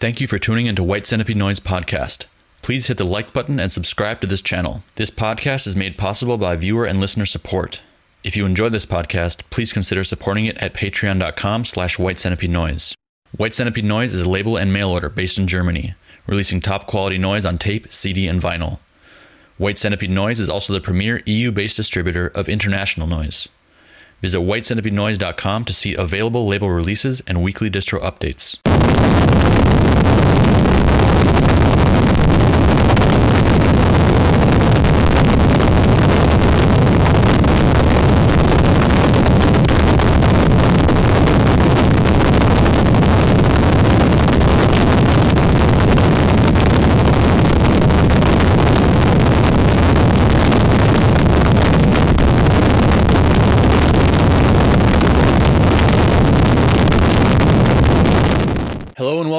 Thank you for tuning into White Centipede Noise Podcast. Please hit the like button and subscribe to this channel. This podcast is made possible by viewer and listener support. If you enjoy this podcast, please consider supporting it at patreon.com slash white centipede noise. White Centipede Noise is a label and mail order based in Germany, releasing top quality noise on tape, CD, and vinyl. White Centipede Noise is also the premier EU based distributor of international noise. Visit whitecentipedenoise.com to see available label releases and weekly distro updates. 何?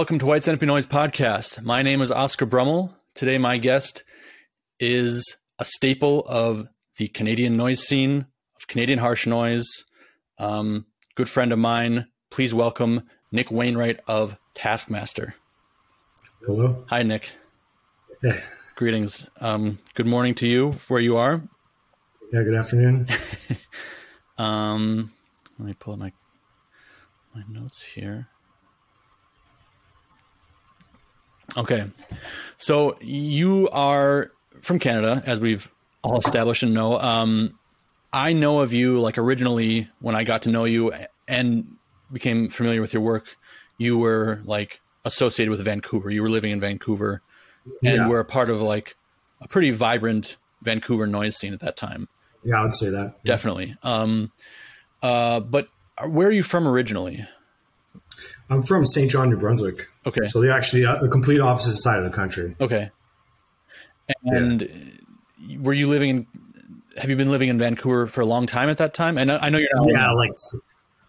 Welcome to White Centipede Noise Podcast. My name is Oscar Brummel. Today, my guest is a staple of the Canadian noise scene, of Canadian harsh noise. Um, good friend of mine. Please welcome Nick Wainwright of Taskmaster. Hello. Hi, Nick. Greetings. Um, good morning to you, where you are. Yeah. Good afternoon. Um, let me pull up my my notes here. Okay, so you are from Canada, as we've all established and know. Um, I know of you like originally when I got to know you and became familiar with your work. You were like associated with Vancouver. You were living in Vancouver, and Yeah. were a part of like a pretty vibrant Vancouver noise scene at that time. Yeah, I would say that. Definitely. Um, uh, but where are you from originally? I'm from Saint John, New Brunswick. Okay. So they're actually uh, the complete opposite side of the country. Okay. And were you living in? Have you been living in Vancouver for a long time at that time? And I, I know you're not. Yeah, like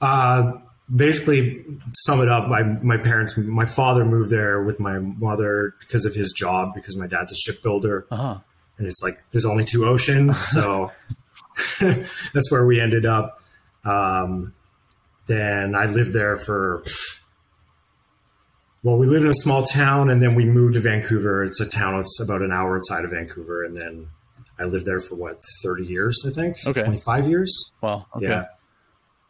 uh, basically sum it up. My my parents, my father moved there with my mother because of his job because my dad's a shipbuilder, Uh-huh. and it's like there's only two oceans, so that's where we ended up. Um, then I lived there for. Well, we lived in a small town, and then we moved to Vancouver. It's a town that's about an hour outside of Vancouver, and then I lived there for what thirty years, I think. Okay. twenty five years. Well, okay. Yeah.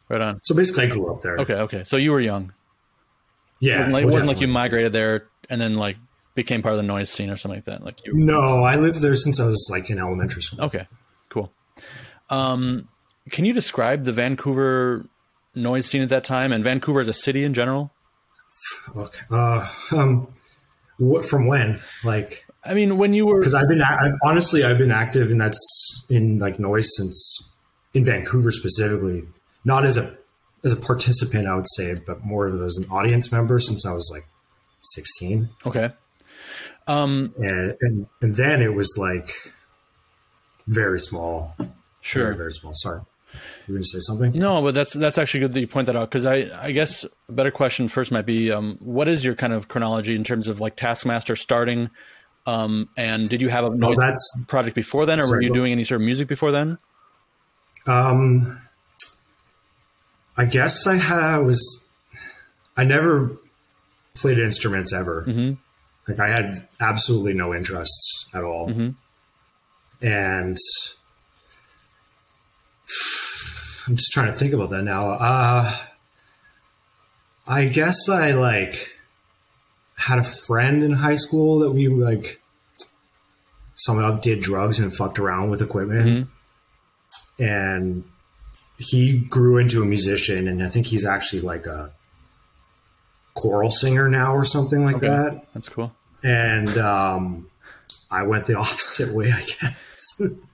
Right on. So basically, I grew up there. Okay, okay. So you were young. Yeah, It wasn't like, it wasn't like you migrated there and then like became part of the noise scene or something like that. Like you. No, I lived there since I was like in elementary school. Okay, cool. Um, can you describe the Vancouver noise scene at that time and Vancouver as a city in general? Okay. Uh, um, what from when? Like, I mean, when you were because I've been I, honestly, I've been active, and that's in like noise since in Vancouver specifically. Not as a as a participant, I would say, but more as an audience member since I was like sixteen, okay. Um, and and, and then it was like very small, sure. very very small. Sorry, you were going to say something? No, but that's that's actually good that you point that out because I I guess a better question first might be um, what is your kind of chronology in terms of like Taskmaster starting, um, and did you have a noise that's project before then, or were you doing any sort of music before then? Um, I guess I had I was I never played instruments ever. Mhm. Like I had absolutely no interest at all, Mhm. and I'm just trying to think about that now. Uh, I guess I like had a friend in high school that we like somehow did drugs and fucked around with equipment and he grew into a musician and i think he's actually like a choral singer now or something like Okay. that That's cool. and um, i went the opposite way i guess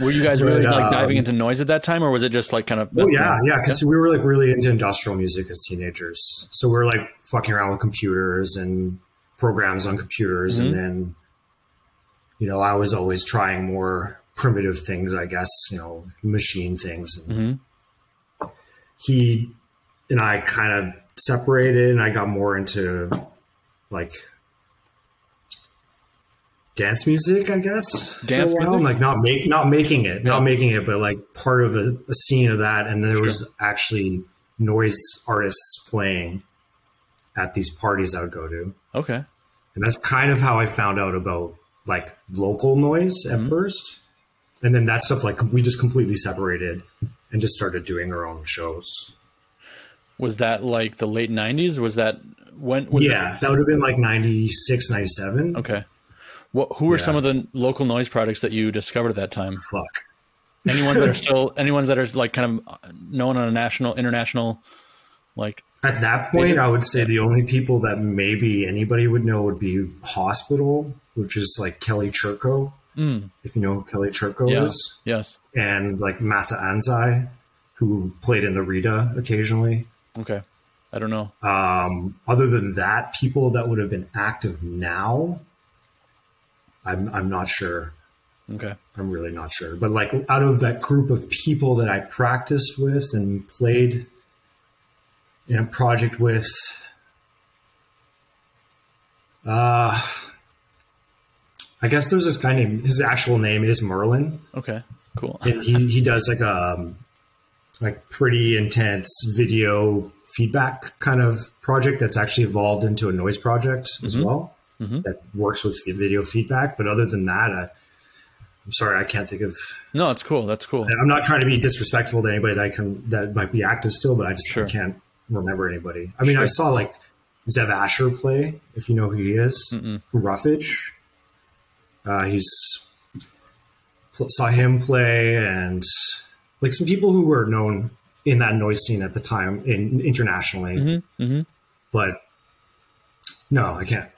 Were you guys really But, like um, diving into noise at that time, or was it just like kind of? oh yeah yeah because we were like really into industrial music as teenagers so we were like fucking around with computers and programs on computers Mhm. and then you know i was always trying more primitive things i guess you know machine things and hmm he and I kind of separated and I got more into like dance music, I guess. Dance for a while. Like not make not making it, not making it, but like part of a, a scene of that. And there was actually noise artists playing at these parties I would go to. Okay. And that's kind of how I found out about like local noise at mm-hmm. first. And then that stuff, like we just completely separated and just started doing our own shows. Was that like the late '90s? Was that when? Was yeah, that would have been like 96, 97. Okay. What? Who were Yeah. some of the local noise products that you discovered at that time? Fuck. Anyone that are still, anyone that are like kind of known on a national, international, like At that point, Major- I would say the only people that maybe anybody would know would be Hospital, which is like Kelly Churko, if you know who Kelly Churko yeah, is, yes, and like Masa Anzai, who played in the Rita occasionally. okay. I don't know. Um, other than that, people that would have been active now, I'm I'm not sure. Okay. I'm really not sure. But like out of that group of people that I practiced with and played in a project with, uh, I guess there's this guy named his actual name is Merlin. Okay. Cool. And he he does like a um, like pretty intense video feedback kind of project that's actually evolved into a noise project as well that works with video feedback. But other than that, I, I'm sorry, I can't think of. No, it's cool. That's cool. I'm not trying to be disrespectful to anybody that can that might be active still, but I just Sure. Can't remember anybody. I mean, I saw like Zev Asher play, if you know who he is from Roughage. Uh, he's saw him play, and like some people who were known in that noise scene at the time, in internationally. Mm-hmm, But no, I can't.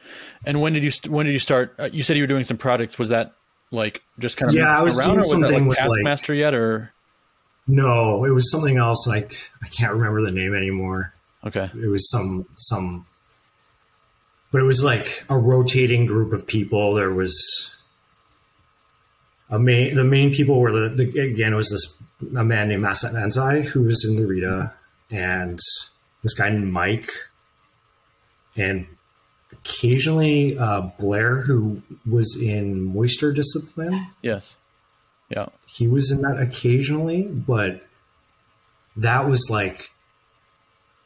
And when did you st- when did you start? Uh, you said you were doing some projects. Was that like just kind of Yeah, I was around, doing was something like with, like- Taskmaster yet, or No, it was something else. Like I can't remember the name anymore. okay, it was some some but it was like a rotating group of people there was a main the main people were the, the again it was this a man named Masa Anzai who was in the Rita and this guy named Mike and occasionally uh, Blair who was in Moisture Discipline yes, yeah, he was in that occasionally, but that was like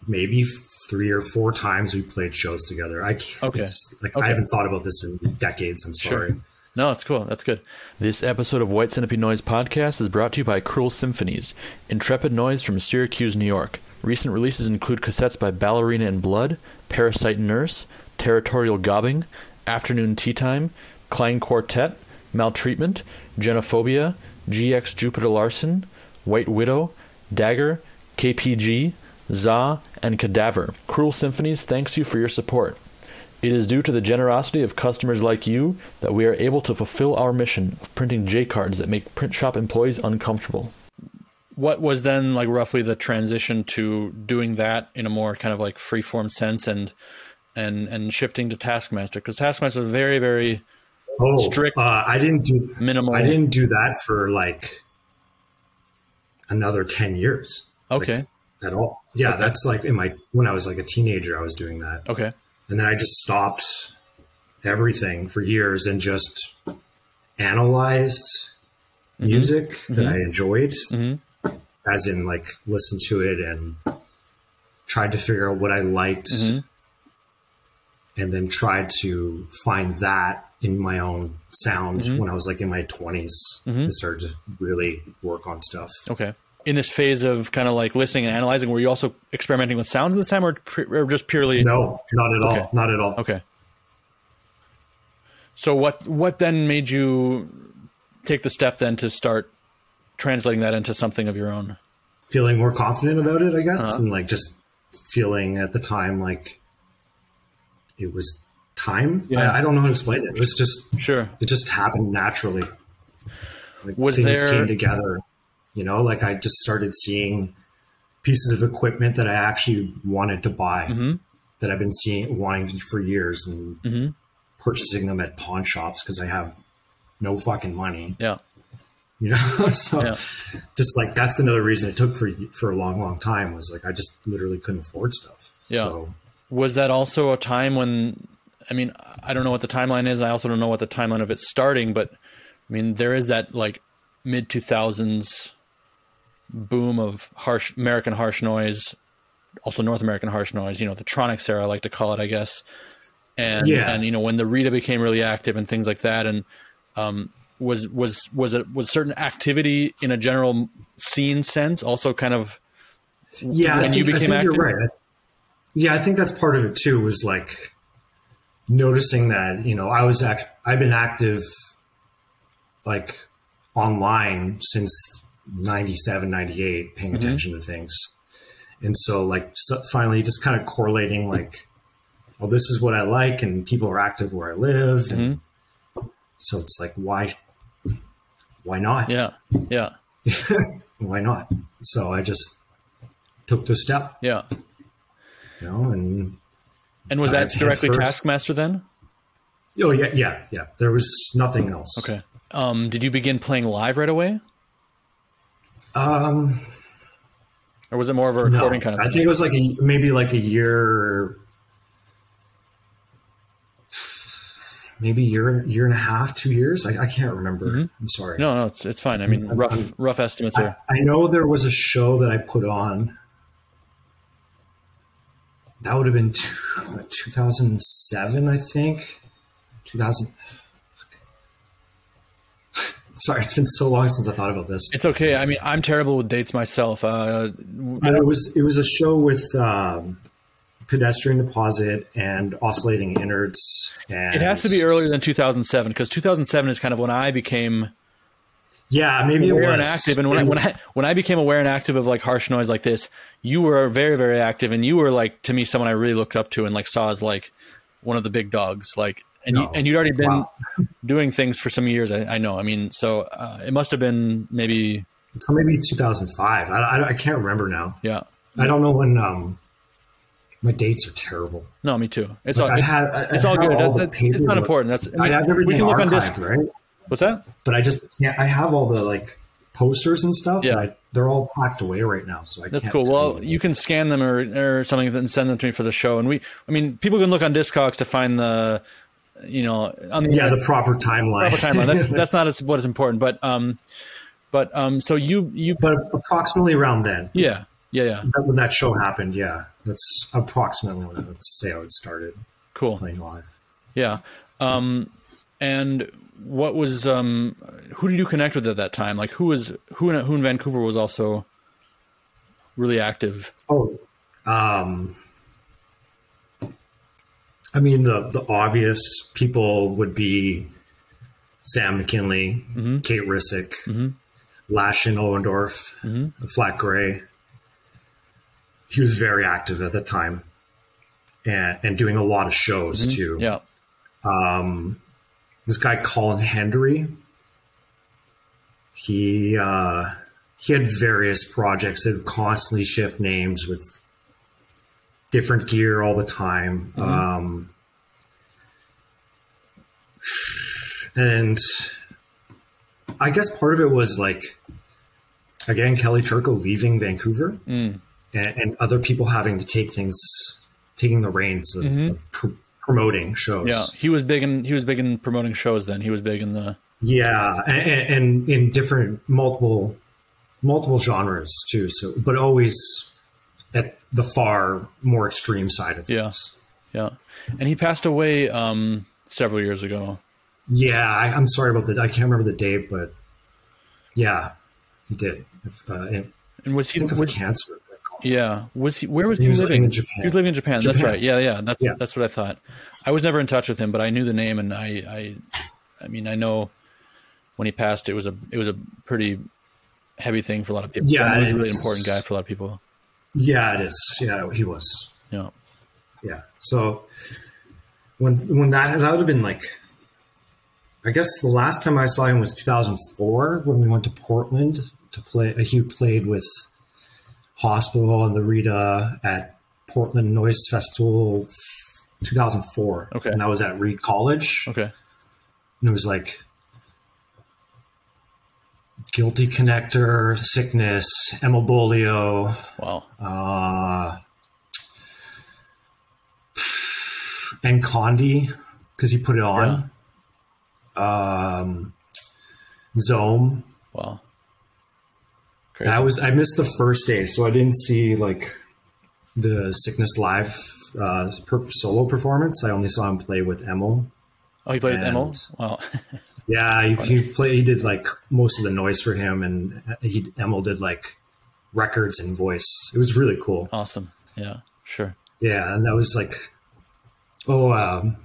maybe three or four times we played shows together. I can't, Okay. it's like Okay. I haven't thought about this in decades. I'm sorry. No, it's cool. That's good. This episode of White Centipede Noise Podcast is brought to you by Cruel Symphonies, intrepid noise from Syracuse, New York. Recent releases include cassettes by Ballerina in Blood, Parasite Nurse, Territorial Gobbing, Afternoon Tea Time, Klein Quartet, Maltreatment, Genophobia, GX Jupitter Larsen, White Widow, Dagger, KPG, Za, and Cadaver. Cruel Symphonies thanks you for your support. It is due to the generosity of customers like you that we are able to fulfill our mission of printing J cards that make print shop employees uncomfortable. What was then like roughly the transition to doing that in a more kind of like freeform sense and and and shifting to Taskmaster? Because Taskmaster is very very Oh, Strict, Uh, I didn't do minimal. I didn't do that for like another ten years okay, at all. Yeah, that's like in my when I was like a teenager, I was doing that, okay, and then I just stopped everything for years and just analyzed Mm-hmm. music that I enjoyed, as in like listen to it and tried to figure out what I liked, Mm-hmm. And then tried to find that in my own sound Mm-hmm. when I was like in my 20s and started to really work on stuff. okay. In this phase of kind of like listening and analyzing, were you also experimenting with sounds this time, or, or just purely No, not at all. Okay. Not at all. Okay. So what what then made you take the step then to start translating that into something of your own? Feeling more confident about it, I guess, Uh-huh. and like just feeling at the time like it was time. Yeah. I, I don't know how to explain it. It was just Sure. it just happened naturally. Like Was things there- came together. You know, like I just started seeing pieces of equipment that I actually wanted to buy Mm-hmm. that I've been seeing wanting for years and purchasing them at pawn shops because I have no fucking money. Yeah. You know, so Yeah. just like that's another reason it took for for a long, long time was like I just literally couldn't afford stuff. Yeah. So Was that also a time when I mean, I don't know what the timeline is. I also don't know what the timeline of it starting, but I mean, there is that like mid 2000s boom of harsh American harsh noise also North American Harsh Noise, you know, the Troniks era, I like to call it, I guess. And Yeah. and you know when the Rita became really active and things like that, and um, was was was it was certain activity in a general scene sense also kind of yeah, when you I became think you're active? right. Yeah, I think that's part of it too. Was like noticing that you know I was act I've been active like online since 97, 98, Mm-hmm. paying attention to things, and so like so finally just kind of correlating like, well, this is what I like, and people are active where I live, and Mm-hmm. so it's like why why not? yeah yeah Why not? So I just took the step, yeah. You know, and And was that directly headfirst. Taskmaster then? Oh yeah, yeah, yeah. There was nothing else. Okay. Um, did you begin playing live right away, Um, or was it more of a no, recording kind of? I thing? think it was like a maybe like a year, maybe year year and a half, two years. I, I can't remember. I'm sorry. Mm-hmm. No, no, it's it's fine. I mean, rough rough estimates here. I know there was a show that I put on. That would have been two, 2007, I think. 2000. Sorry, it's been so long since I thought about this. It's okay. I mean, I'm terrible with dates myself. Uh, But it was it was a show with um, pedestrian deposit and oscillating innards. And it has to be earlier than 2007 because 2007 is kind of when I became yeah, maybe it aware was and active. And when I, when I when I became aware and active of like harsh noise like this, you were very very active, and you were like to me someone I really looked up to and like saw as like one of the big dogs. Like, and you and you'd already been Wow. doing things for some years. I, I know. I mean, so uh, it must have been maybe so maybe 2005. I, I, I can't remember now. yeah. I don't know when. Um, my dates are terrible. No, me too. It's Like, all I had, I, it's all good. all That- that- it's not important. That's I, I mean, have we can look on archived, disc. right? What's that? But I just can't. I have all the like posters and stuff. Yeah. and I, they're all packed away right now, so I That's cool. Well, you can scan them or, or something and send them to me for the show. And we, I mean, people can look on Discogs to find the, you know, on the yeah, the proper timeline. proper timeline. That's that's not as, what is important. But um, but um, so you you but approximately around then. yeah yeah yeah that, when that show happened, yeah, that's approximately when I would say I would started cool playing live. yeah. Um, and what was um, who did you connect with at that time? Like who was who in who in Vancouver was also really active? Oh, um, I mean the the obvious people would be Sam McKinley, mm-hmm. Kate Rissick, mm-hmm. Lashin Owendorf, mm-hmm. Flat Gray. He was very active at the time, and and doing a lot of shows too. Yeah um, this guy Colin Hendry. He uh, he had various projects that constantly shift names with different gear all the time. Um, and I guess part of it was like again Kelly Churko leaving Vancouver and, and other people having to take things taking the reins of, of pr- promoting shows. yeah. He was big in he was big in promoting shows. Then he was big in the Yeah, and, and, in different multiple multiple genres too. So, but always at the far more extreme side of things. yeah. yeah. And he passed away um, several years ago. Yeah, I, I'm sorry about that. I can't remember the date, but yeah, he did. If, uh, and And was he think of was, cancer. Yeah. Was he? Where was He he, was living? in Japan. He was living in Japan. That's right. Yeah, yeah. That's Yeah. that's what I thought. I was never in touch with him, but I knew the name, and I, I, I mean, I know when he passed, it was a it was a pretty heavy thing for a lot of people. Yeah, he was a really important guy for a lot of people. Yeah, it is. Yeah, he was. Yeah. Yeah. So when when that that would have been like, I guess the last time I saw him was 2004 when we went to Portland to play. He played with Hospital and the Rita at Portland Noise Festival 2004. Okay. and that was at Reed College. Okay. And it was like Guilty Connector, Sickness, Emil Beaulieau, Wow. uh, and Condi because he put it on. Um, Zome. Wow. Crazy. I was I missed the first day, so I didn't see like the Sickness Live uh, per- solo performance. I only saw him play with Emil. Oh, he played with And- Emil. Wow. Yeah, he, he played. He did like most of the noise for him, and he Emil did like records and voice. It was really cool. awesome. Yeah. Sure. Yeah, and that was like, oh, um,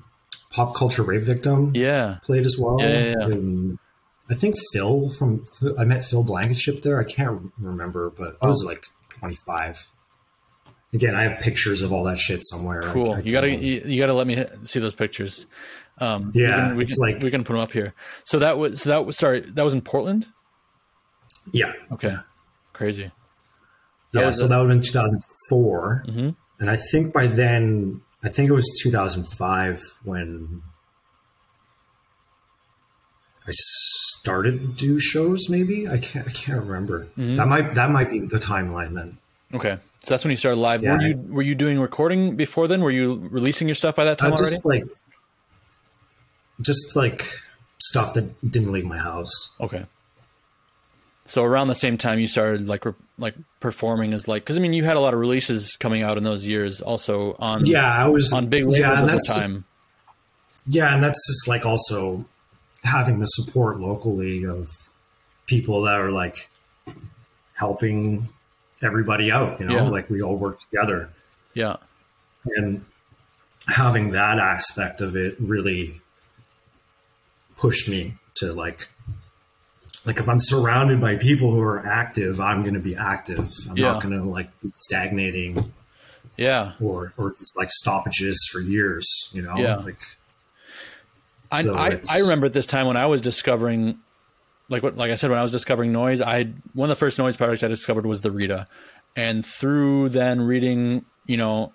pop culture rape victim Yeah. played as well. Yeah, yeah, yeah. And I think Phil from I met Phil Blankenship there. I can't remember, but I was like 25. Again, I have pictures of all that shit somewhere. Cool. I you gotta you, you gotta let me see those pictures. Um, we Yeah, can, we can, like- we can put them up here. So that was so that was sorry that was in Portland. yeah, Okay, crazy. yeah. was So that would have been 2004, Mm-hmm. and I think by then, I think it was 2005 when I started to do shows. Maybe I can't. I can't remember. Mm-hmm. That might that might be the timeline then. Okay, so that's when you started live. Yeah. Were you were you doing recording before then? Were you releasing your stuff by that time Uh, already? just like just like stuff that didn't leave my house. Okay. So around the same time you started like re- like performing as like because I mean you had a lot of releases coming out in those years also on Yeah, I was on big labels yeah, at and the that's time. Just, yeah, and that's just like also having the support locally of people that are like helping everybody out. You know, Yeah. like we all work together, yeah. and having that aspect of it really pushed me to like like if I'm surrounded by people who are active, I'm going to be active. I'm Yeah. not going to like be stagnating Yeah. or or just like stoppages for years. You know, Yeah. like I, So I, I remember at this time when I was discovering, like what, like I said, when I was discovering noise, I one of the first noise products I discovered was the Rita, and through then reading, you know,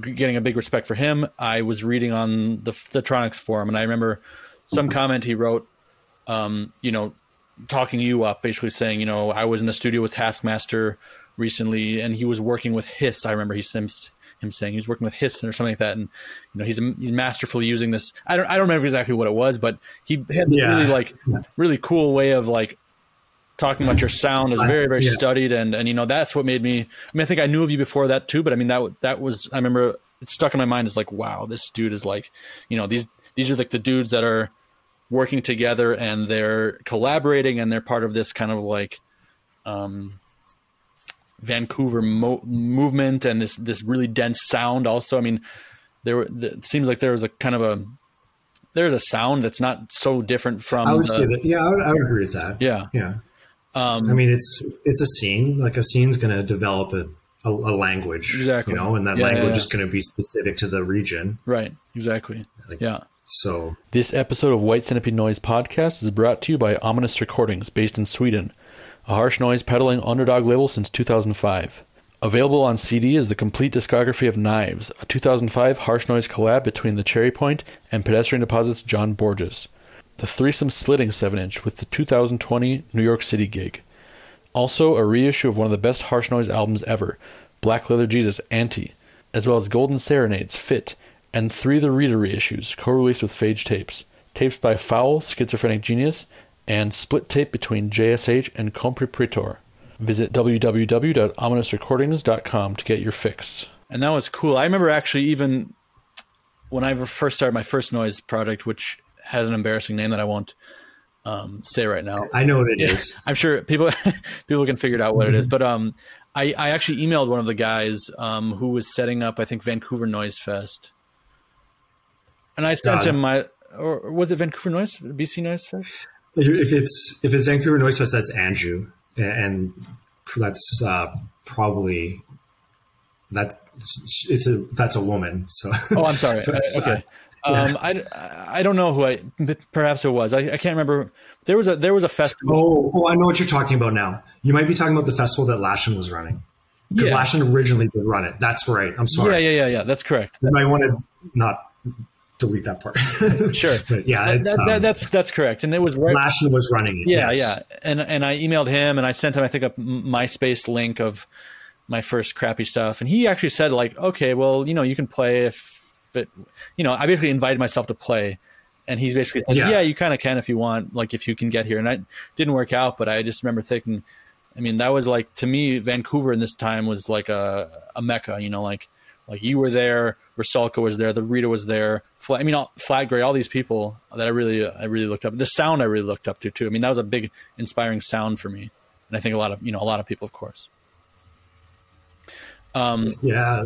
getting a big respect for him, I was reading on the the Troniks forum, and I remember some comment he wrote, um, you know, talking you up, basically saying, you know, I was in the studio with Taskmaster recently, and he was working with Hiss. I remember he sims him saying he was working with Hiss or something like that, and you know, he's he's masterfully using this. I don't I don't remember exactly what it was, but he had this Yeah. really like really cool way of like talking about your sound is very very Yeah. studied, and and you know that's what made me. I mean, I think I knew of you before that too, but I mean that that was I remember it stuck in my mind as like, wow, this dude is like, you know, these these are like the dudes that are working together and they're collaborating and they're part of this kind of like um, Vancouver mo- movement and this this really dense sound. Also, I mean, there were- it seems like there was a kind of a there's a sound that's not so different from. I would the- say that. Yeah, I would, I would agree with that. Yeah, yeah. um, I mean, it's it's a scene. Like a scene's going to develop a, a, a language, Exactly. You know, and that Yeah, yeah, language yeah. is going to be specific to the region. right, exactly. Like, Yeah. So This episode of White Centipede Noise podcast is brought to you by Ominous Recordings, based in Sweden, a harsh noise peddling underdog label since 2005. Available on CD is the complete discography of Knives, a 2005 harsh noise collab between the Cherry Point and Pedestrian Deposits' John Borges. The threesome slitting 7 inch with the 2020 New York City gig. Also, a reissue of one of the best harsh noise albums ever, Black Leather Jesus Anti, as well as Golden Serenades Fit, and three the Rita reissues, co released with Phage tapes. Tapes by Foul, Schizophrenic Genius, and split tape between JSH and Compripritor. Visit www.ominousrecordings.com to get your fix. And that was cool. I remember actually even when I first started my first noise project, which has an embarrassing name that I won't um, say right now. I know what it is. I'm sure people people can figure it out what it is. But um, I, I actually emailed one of the guys um, who was setting up, I think, Vancouver Noise Fest, and I sent Got him my or was it Vancouver Noise BC Noise Fest? If it's if it's Vancouver Noise Fest, that's Andrew, and that's uh, probably that it's a that's a woman. So Oh, I'm sorry. So it's, uh, okay. Um, I, I don't know who I perhaps it was. I, I can't remember. There was a there was a festival. Oh, oh, I know what you're talking about now. You might be talking about the festival that Lashin was running. Because Yeah. Lashin originally did run it. That's right. I'm sorry. Yeah, yeah, yeah, yeah. That's correct. You might want to not delete that part. Sure. but yeah, That- it's that- that- um, that's that's correct. And it was right. Lashin was running it. Yeah, yes. yeah. And and I emailed him and I sent him I think a MySpace link of my first crappy stuff, and he actually said like, okay, well, you know, you can play if it, you know, I basically invited myself to play, and he's basically said, Yeah. yeah, you kind of can if you want, like if you can get here, and I didn't work out, but I just remember thinking. I mean, that was like to me, Vancouver in this time was like a a mecca. You know, like like you were there, Rusalka was there, the Rita was there. I mean, all, Flat Gray, all these people that I really I really looked up. The sound I really looked up to too. I mean, that was a big inspiring sound for me, and I think a lot of you know a lot of people, of course. Um, yeah,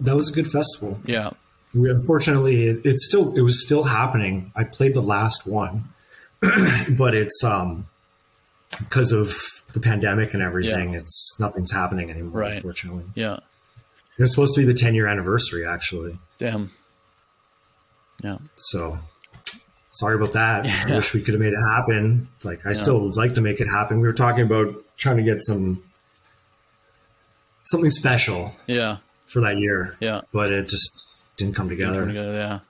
that was a good festival. Yeah. We, unfortunately, it, it's still it was still happening. I played the last one, but it's um because of the pandemic and everything. Yeah. It's nothing's happening anymore. Right. Unfortunately. Yeah. It was supposed to be the 10 year anniversary, actually. Damn. Yeah. So sorry about that. Yeah. I wish we could have made it happen. Like I yeah. still would like to make it happen. We were talking about trying to get some something special. Yeah. For that year. Yeah. But it just didn't come together. Didn't come together yeah.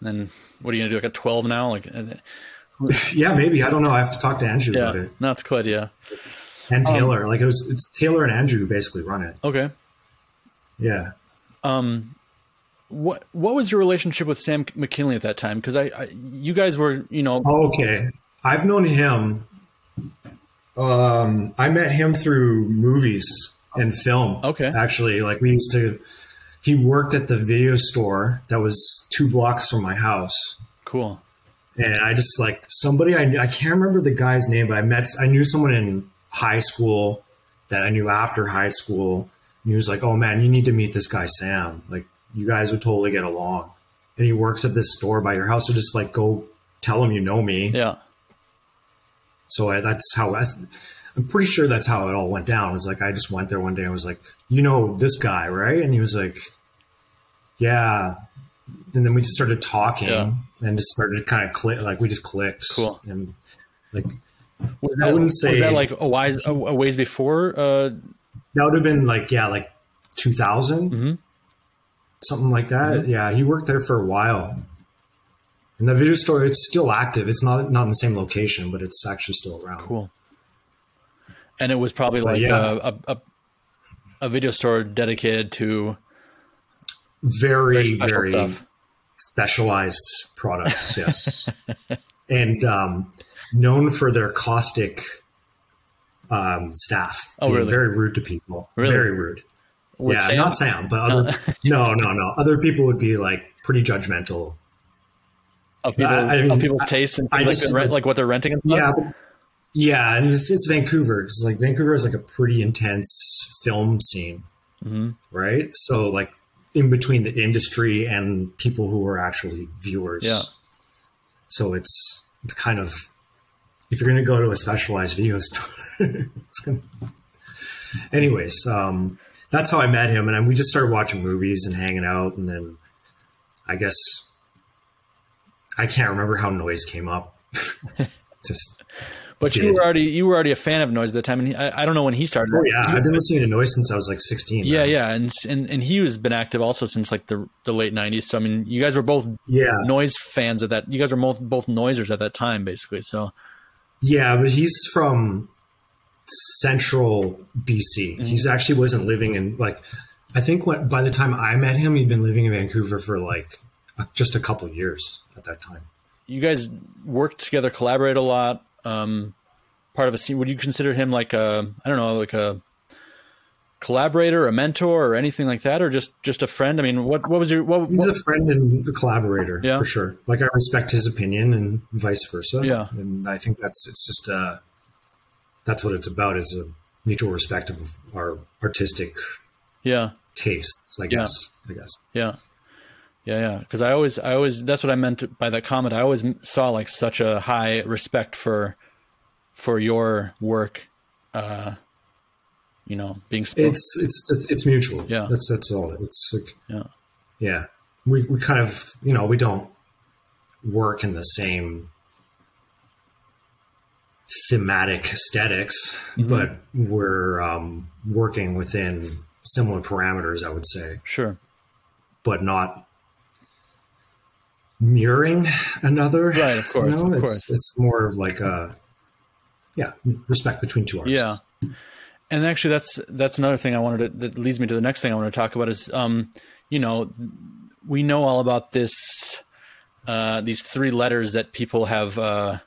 And then what are you gonna do? Like a twelve now? Like. Uh, yeah, maybe I don't know. I have to talk to Andrew yeah. about it. No, that's good. Yeah. And Taylor, um, like it was, it's Taylor and Andrew who basically run it. Okay. Yeah. Um, what what was your relationship with Sam McKinley at that time? Because I, I, you guys were, you know. Okay, I've known him. Um, I met him through movies and film. Okay. Actually, like we used to. He worked at the video store that was two blocks from my house. Cool. And I just like somebody I I can't remember the guy's name, but I met I knew someone in high school that I knew after high school. And he was like, "Oh man, you need to meet this guy Sam. Like you guys would totally get along." And he works at this store by your house, so just like go tell him you know me. Yeah. So I, that's how I, I'm pretty sure that's how it all went down. It was like I just went there one day and was like, "You know this guy, right?" And he was like, "Yeah." And then we just started talking yeah. and just started kind of click, like we just clicked. Cool. And like was that, I wouldn't say was that like a ways a, ways before. Uh... That would have been like yeah, like 2000, mm-hmm. something like that. Mm-hmm. Yeah, he worked there for a while. And the video store, it's still active. It's not not in the same location, but it's actually still around. Cool. And it was probably like yeah. a, a, a video store dedicated to very very, very specialized products. Yes, and um, known for their caustic um, staff. Oh, really? Very rude to people. Really? Very rude. With yeah, Sam? not Sam, but other, no, no, no. Other people would be like pretty judgmental of, people, I mean, of people's tastes and like, just, rent, like, what they're renting and stuff. Yeah, but, yeah, and it's, it's Vancouver. It's like Vancouver is like a pretty intense film scene, mm-hmm. right? So like in between the industry and people who are actually viewers. Yeah. So it's it's kind of if you're going to go to a specialized video store, gonna... anyways, um, that's how I met him, and we just started watching movies and hanging out, and then I guess I can't remember how noise came up. just but did. you were already you were already a fan of Noise at the time, and he, I, I, don't know when he started. Oh yeah, I've been listening to Noise since I was like sixteen. Yeah, yeah, and and and he has been active also since like the the late nineties. So I mean, you guys were both yeah Noise fans at that. You guys were both both Noisers at that time, basically. So yeah, but he's from central BC. Mm-hmm. He's actually wasn't living in like I think what by the time I met him, he'd been living in Vancouver for like just a couple years at that time. You guys worked together, collaborate a lot um, part of a scene. Would you consider him like a I don't know like a collaborator, a mentor, or anything like that, or just just a friend? I mean, what what was your? What, He's what? a friend and a collaborator, yeah. for sure. Like I respect his opinion and vice versa. Yeah, and I think that's it's just uh that's what it's about is a mutual respect of our artistic yeah tastes. I guess. Yeah. I guess. Yeah. Yeah, yeah. Because I always, I always, that's what I meant by that comment. I always saw like such a high respect for, for your work. Uh, you know, being spoken. it's it's it's, it's mutual. Yeah, that's that's all. It's like yeah, yeah. We we kind of you know we don't work in the same thematic esthetics mm-hmm. but we're um, working within similar parameters. I would say sure, but not mirroring another. Right, of course. You know? of it's, course. it's more of like a yeah, respect between two artists. Yeah. And actually that's that's another thing I wanted to that leads me to the next thing I want to talk about is um, you know, we know all about this uh, these three letters that people have uh,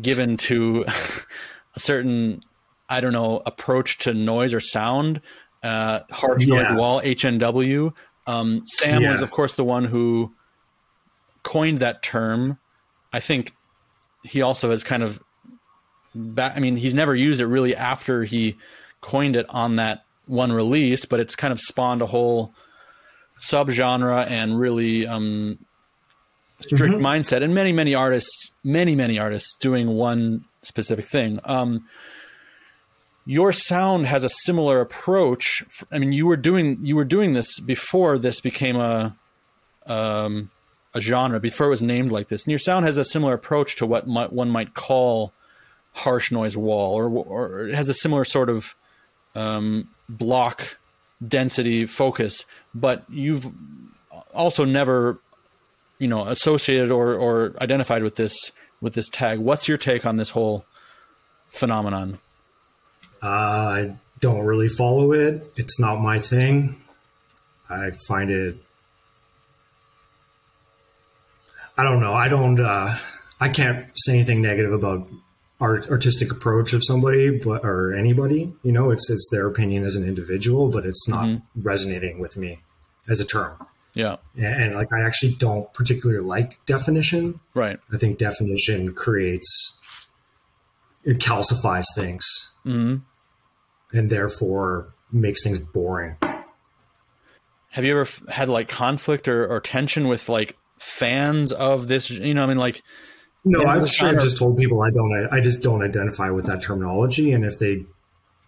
given to a certain I don't know approach to noise or sound. Uh, harsh Yeah. noise wall HNW. Um, Sam Yeah. was of course the one who coined that term. I think he also has kind of back. I mean, he's never used it really after he coined it on that one release, but it's kind of spawned a whole subgenre and really um, strict mindset, and many many artists, many many artists doing one specific thing. Um, your sound has a similar approach. I mean, you were doing you were doing this before this became a um, a genre, before it was named like this. And your sound has a similar approach to what might, one might call harsh noise wall, or or it has a similar sort of um, block density focus. But you've also never, you know, associated or or identified with this with this tag. What's your take on this whole phenomenon? Uh, I don't really follow it. It's not my thing. I find it. I don't know. I don't. Uh, I can't say anything negative about art, artistic approach of somebody, but or anybody. You know, it's it's their opinion as an individual, but it's not mm-hmm. resonating with me as a term. Yeah, And, and like, I actually don't particularly like definition. right. I think definition creates it calcifies things, mm-hmm. and therefore makes things boring. Have you ever f- had like conflict or, or tension with like fans of this? You know, I mean, like, No, I've it's straight of- just told people I don't. I just don't identify with that terminology, and if they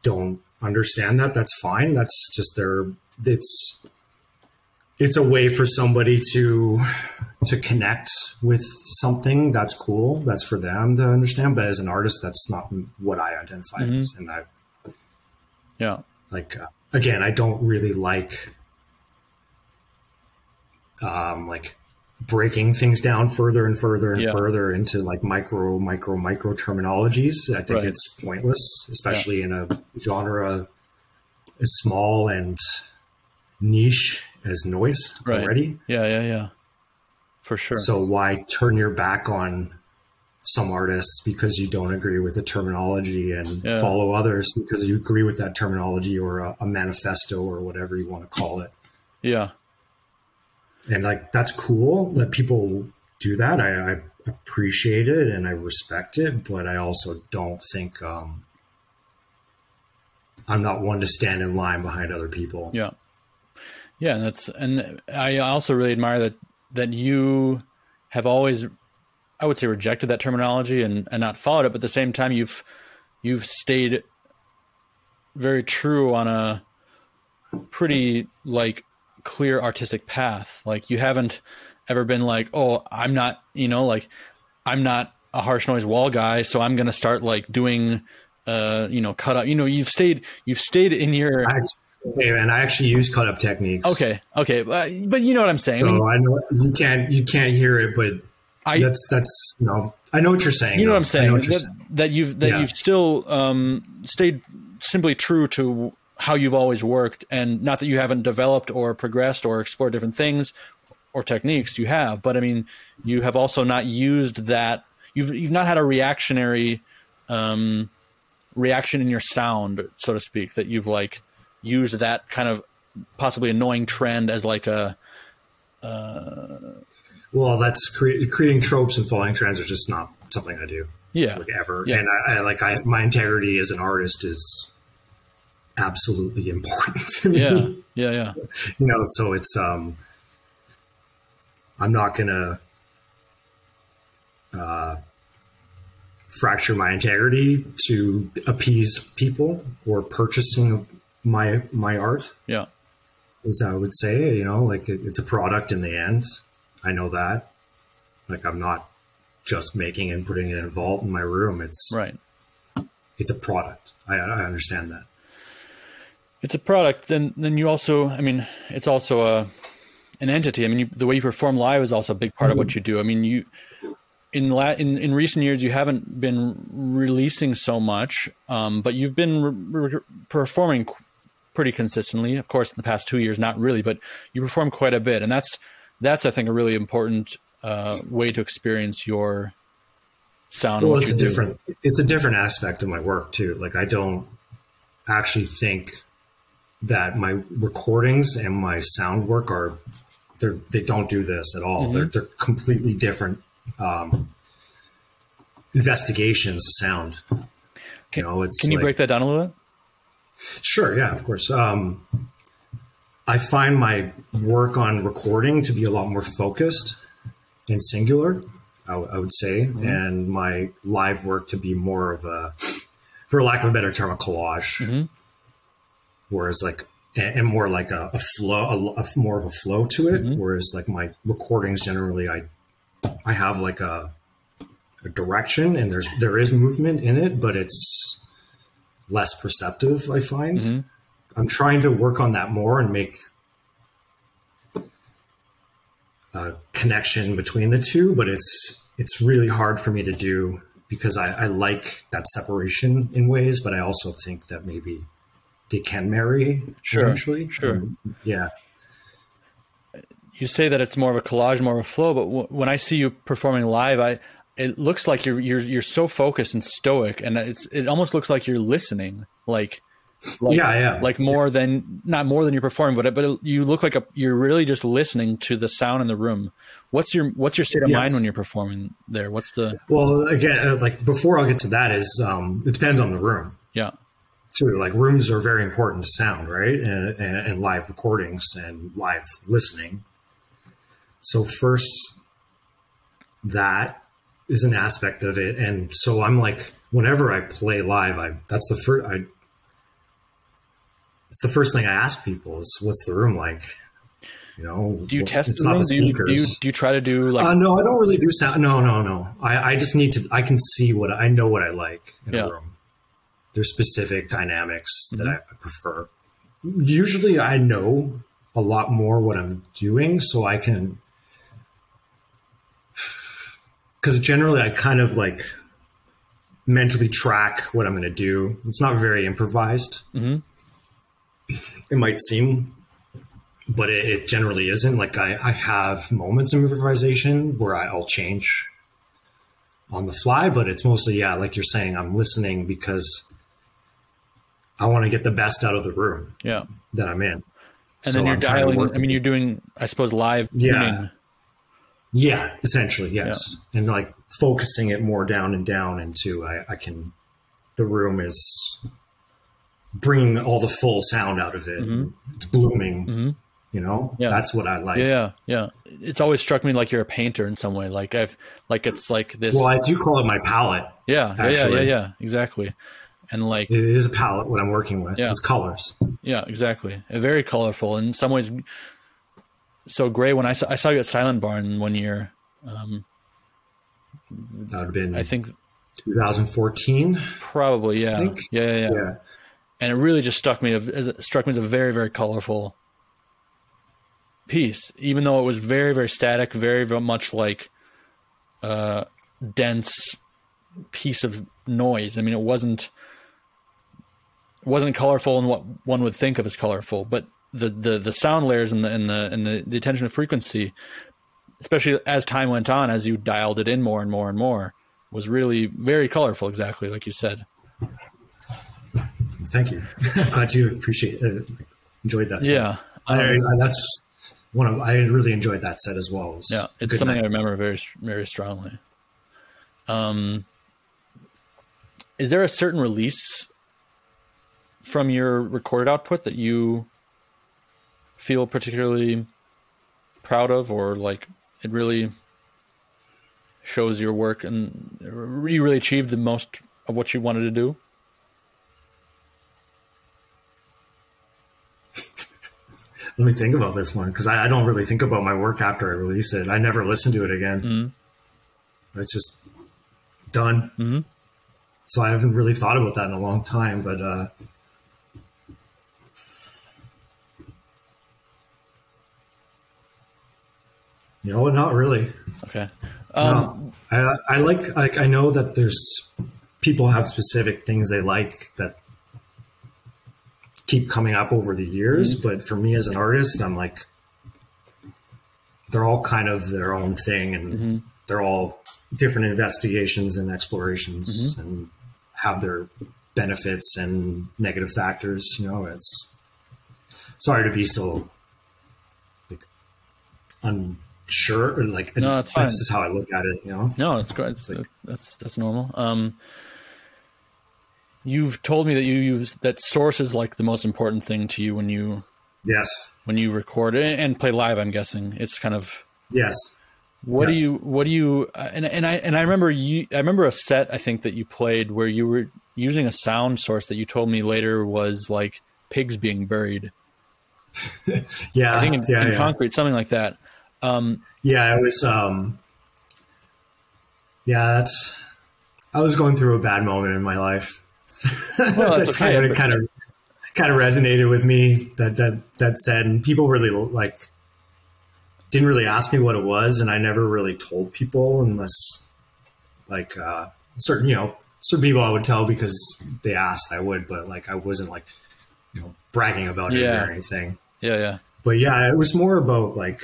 don't understand that, that's fine. That's just their. It's it's a way for somebody to to connect with something. That's cool. That's for them to understand. But as an artist, that's not what I identify as, and I yeah, like uh, again i don't really like um like breaking things down further and further and Yeah. further into like micro micro micro terminologies i think Right. it's pointless especially in a genre as small and niche as noise Right. already yeah, yeah, yeah, for sure. so why turn your back on some artists because you don't agree with the terminology and Yeah. follow others because you agree with that terminology or a, a manifesto or whatever you want to call it. yeah, And like that's cool that people do that. I, I appreciate it and I respect it, but I also don't think um, I'm not one to stand in line behind other people. yeah, yeah. And that's and I also really admire that that you have always, I would say, rejected that terminology and and not followed it, but at the same time, you've you've stayed very true on a pretty like clear artistic path. Like you haven't ever been like, oh, I'm not, you know, like I'm not a harsh noise wall guy, so I'm gonna start like doing, uh, you know, cut up. You know, you've stayed, you've stayed in your. I and I actually use cut up techniques. Okay, okay, but, but you know what I'm saying. So I mean, I know you can't you can't hear it, but I, that's that's you know I know what you're saying. you know though. what I'm saying. what That, saying. that you've that Yeah. you've still um, stayed simply true to how you've always worked, and not that you haven't developed or progressed or explored different things or techniques. You have, but I mean, you have also not used that. You've you've not had a reactionary um, reaction in your sound, so to speak, that you've like used that kind of possibly annoying trend as like a Well, that's cre- creating tropes and following trends is just not something I do yeah like ever. Yeah. And I, I like I my integrity as an artist is absolutely important to me. yeah yeah yeah You know, so it's um I'm not gonna uh fracture my integrity to appease people or purchasing of my my art. yeah as I would say, you know, like it, it's a product in the end. I know that. Like I'm not just making and putting it in a vault in my room. It's right. it's a product. I, I understand that. It's a product then then you also i mean it's also a an entity i mean you, the way you perform live is also a big part of what you do i mean you in la- in, in recent years you haven't been releasing so much um, but you've been re- re- performing pretty consistently of course in the past two years not really but you perform quite a bit and that's that's i think a really important uh, way to experience your sound. Well, it's a do. different it's a different aspect of my work too. Like I don't actually think that my recordings and my sound work are they're they don't do this at all. Mm-hmm. They're they're completely different um, investigations of sound. Can, you know, it's can you like- break that down a little bit? Sure, yeah, of course. Um, I find my work on recording to be a lot more focused and singular, I, w- I would say, and my live work to be more of a, for lack of a better term, a collage. Whereas, like, and, more like a, a flow, a, a- more of a flow to it. Mm-hmm. Whereas, like my recordings, generally, I, I have like a, a direction, and there's there is movement in it, but it's less perceptive, I find. Mm-hmm. I'm trying to work on that more and make a connection between the two, but it's it's really hard for me to do because I, I like that separation in ways, but I also think that maybe they can marry Sure, eventually. sure. Yeah. you say that it's more of a collage, more of a flow, but w- when I see you performing live, I it looks like you're you're you're so focused and stoic, and it's it almost looks like you're listening, like. Like, Yeah, yeah. Like more than not more than you're performing, but but it, you look like a you're really just listening to the sound in the room. What's your what's your state of Yes. mind when you're performing there? What's the Well, again, uh, like before I'll get to that is um, it depends on the room. yeah too. Like rooms are very important to sound, right? And, and, and live recordings and live listening. So first, that is an aspect of it, and so I'm like, whenever I play live, I that's the first. I it's the first thing I ask people is, "What's the room like?" You know, do you test It's the room? the Do you, do you speakers. do you try to do like Uh, no, I don't really do sound. No, no, no. I, I just need to. I can see what I know what I like in Yeah. a room. There's specific dynamics Mm-hmm. that I prefer. Usually, I know a lot more what I'm doing, so I can. Because generally, I kind of like mentally track what I'm going to do. It's not very improvised. Mhm. It might seem but it, it generally isn't. Like I, I have moments of improvisation where I, I'll change on the fly, but it's mostly yeah, like you're saying, I'm listening because I want to get the best out of the room yeah? that I'm in. And So then you're I'm dialing. I mean, you're doing I suppose live Yeah. tuning. Yeah, essentially, yes. And like focusing it more down and down into I, I can the room is bringing all the full sound out of it. It's blooming. You know, Mm-hmm. Yeah. that's what I like. Yeah, yeah. It's always struck me like you're a painter in some way. Like I've like it's like this. Well, I do call it my palette. yeah, yeah, yeah, yeah, yeah. Exactly. And like It is a palette what I'm working with. Yeah. It's colors. yeah, exactly. And very colorful in some ways. So gray. When I saw, I saw you at Silent Barn one year, um, That would have been I think 2014. probably yeah, think. yeah, yeah, yeah. Yeah. And it really just struck me as struck me as a very very colorful piece, even though it was very very static, very, very much like uh, dense piece of noise. I mean, it wasn't wasn't colorful in what one would think of as colorful, but the the, the sound layers and the and the and the, the attention to frequency, especially as time went on, as you dialed it in more and more and more, was really very colorful. Exactly like you said. Thank you. Glad you appreciate uh, enjoyed that. set. Yeah. I, Um, I, that's one of I really enjoyed that set as well. It Yeah, it's something night. I remember very, very strongly. Um, is there a certain release from your recorded output that you feel particularly proud of, or like it really shows your work and you really achieved the most of what you wanted to do? Let me think about this one because I, I don't really think about my work after I release it. I never listen to it again. Mm-hmm. It's just done. Mhm. So I haven't really thought about that in a long time. But uh, you know? Not really. Okay. Um, No. I, I like like I know that there's people have specific things they like that keep coming up over the years, but for me as an artist, I'm like they're all kind of their own thing, and they're all different investigations and explorations Mm-hmm. and have their benefits and negative factors. You know, it's sorry to be so like unsure or like it's, No, that's that's just how I look at it. You know, No, it's great. It's, that's that's normal. Um, you've told me that you use that source is like the most important thing to you when you yes, when you record and and play live. I'm guessing it's kind of yes, what Yes. do you what do you uh, and and I and I remember you I remember a set I think that you played where you were using a sound source that you told me later was like pigs being buried. yeah, I think in, yeah, in yeah. concrete, something like that. Um, Yeah, it was. um Yeah, that's. I was going through a bad moment in my life. Well, that's okay, kind of kind of kind of resonated with me. That that that said, and people really like didn't really ask me what it was, and I never really told people unless like uh certain you know certain people I would tell because they asked I would, but like I wasn't like you know bragging about it or anything yeah, yeah, but yeah, it was more about like,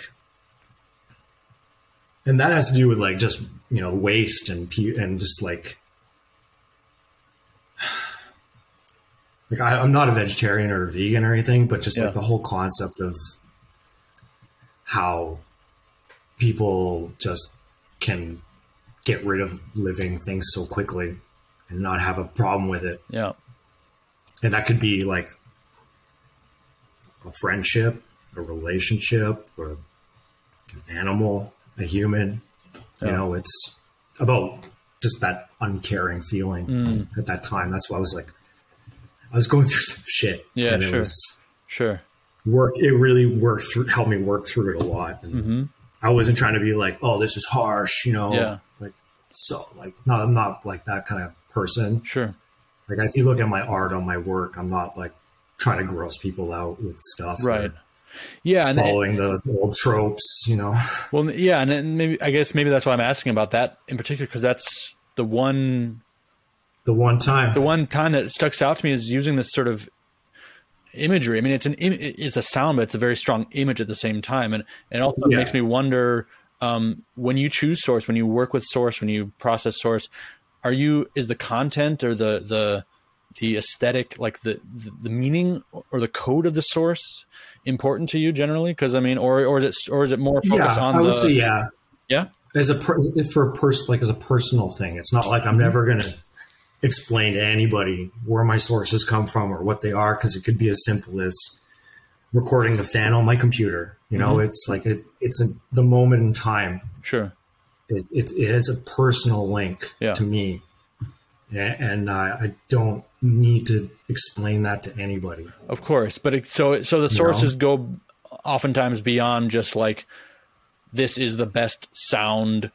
and that has to do with like just you know waste and and just like, like I, I'm not a vegetarian or a vegan or anything, but just Yeah. like the whole concept of how people just can get rid of living things so quickly and not have a problem with it. Yeah, and that could be like a friendship, a relationship, or an animal, a human. You Yeah. know, it's about just that uncaring feeling Mm. at that time. That's why I was like, I was going through some shit. Yeah, and it sure. was sure. work. It really worked through, helped me work through it a lot. And hmm I wasn't trying to be like, oh, this is harsh, you know, Yeah. like so, like no, I'm not like that kind of person. Sure. Like if you look at my art on my work, I'm not like trying to gross people out with stuff. or Right. Yeah, and Following the, the old tropes, you know. Well, yeah, and then maybe I guess maybe that's why I'm asking about that in particular because that's the one The one time. the one time that sticks out to me is using this sort of imagery. I mean, it's an im- it's a sound, but it's a very strong image at the same time, and and it also Yeah. makes me wonder um, when you choose source, when you work with source, when you process source, are you is the content or the the the aesthetic like the the, the meaning or the code of the source important to you generally because i mean or or is it or is it more yeah, focused on I would the say yeah. yeah As a per, for a person, like as a personal thing, it's not like I'm Mm-hmm. never gonna explain to anybody where my sources come from or what they are because it could be as simple as recording the fan on my computer. You know, Mm-hmm. it's like it, it's a, the moment in time sure it, it, it has a personal link Yeah. to me and I, I don't need to explain that to anybody Of course, but it, so so the sources go oftentimes beyond just like this is the best sound.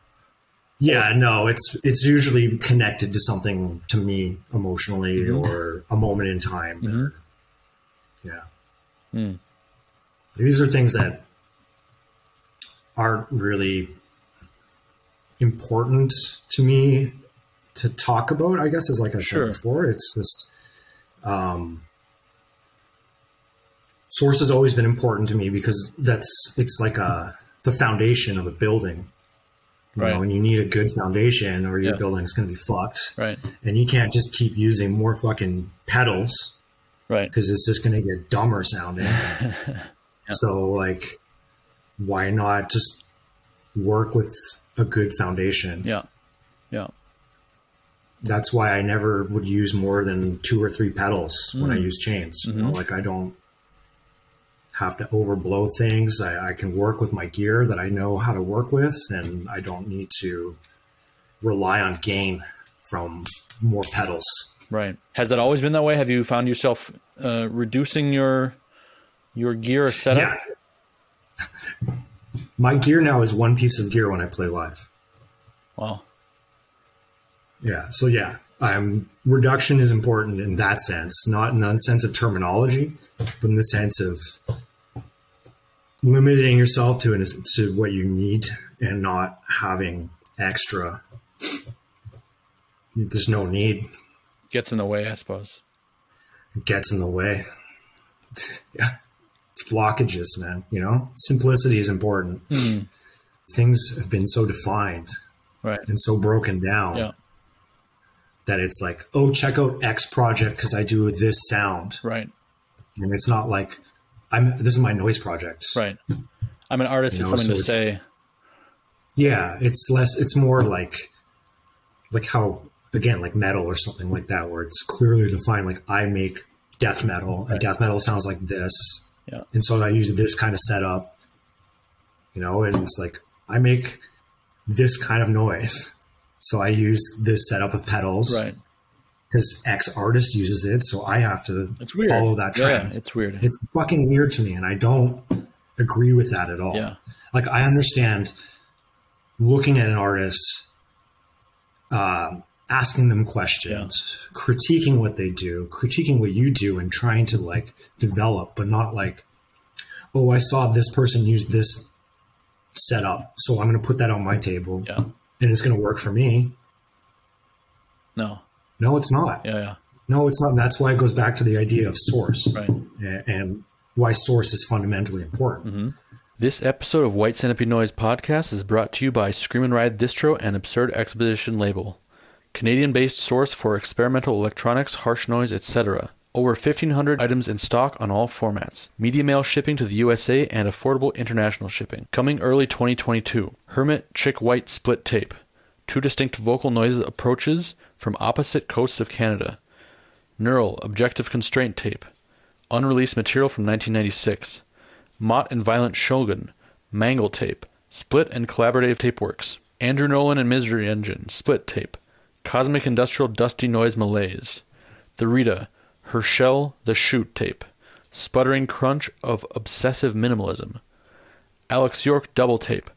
yeah no it's it's usually connected to something to me emotionally Mm-hmm. or a moment in time or- yeah Hmm. these are things that aren't really important to me to talk about i guess is like i Sure. said before it's just um source has always been important to me because that's it's like a the foundation of a building you Right. know and you need a good foundation or your Yeah. building's going to be fucked Right, and you can't just keep using more fucking pedals right, because it's just going to get dumber sounding. So, like, why not just work with a good foundation? yeah, yeah, That's why I never would use more than two or three pedals when I use chains. You know, like, I don't have to overblow things. I, I can work with my gear that I know how to work with, and I don't need to rely on gain from more pedals. right. Has that always been that way? Have you found yourself uh, reducing your your gear setup? Yeah. My gear now is one piece of gear when I play live. Wow. Yeah. So yeah, um, reduction is important in that sense, not in the sense of terminology, but in the sense of limiting yourself to to what you need and not having extra. There's no need. Gets in the way, I suppose. It gets in the way. yeah. It's blockages, man. You know, simplicity is important. Things have been so defined Right. and so broken down Yeah. That it's like, oh, check out X project because I do this sound, Right. and it's not like I'm. This is my noise project, Right. I'm an artist You with know, something to so say. Yeah, it's less. It's more like, like how again, like metal or something like that, where it's clearly defined. Like I make death metal, and death metal sounds like this, Yeah. and so I use this kind of setup, you know, and it's like I make this kind of noise, so I use this setup of pedals, Right. Because X artist uses it, so I have to follow that trend. Yeah, it's weird. It's fucking weird to me, and I don't agree with that at all. Yeah. Like I understand looking at an artist, um, asking them questions, critiquing what they do, critiquing what you do, and trying to like develop, but not like, oh, I saw this person use this setup, so I'm going to put that on my table, Yeah. And it's going to work for me. No. No, it's not. Yeah. Yeah. No, it's not. That's why it goes back to the idea of source Right. and why source is fundamentally important. Mm-hmm. This episode of White Centipede Noise podcast is brought to you by Scream and Ride Distro and Absurd Expedition Label, Canadian-based source for experimental electronics, harsh noise, etc. Over 1,500 items in stock on all formats. Media mail shipping to the USA and affordable international shipping. Coming early 2022. Hermit Chick White Split Tape. Two distinct vocal noises approaches from opposite coasts of Canada. Neural Objective Constraint Tape. Unreleased material from 1996. Mott and Violent Shogun, Mangle Tape, Split and Collaborative Tape Works. Andrew Nolan and Misery Engine, Split Tape, Cosmic Industrial Dusty Noise Malaise, The Rita, Herschel The Shoot Tape, Sputtering Crunch of Obsessive Minimalism, Alex York Double Tape,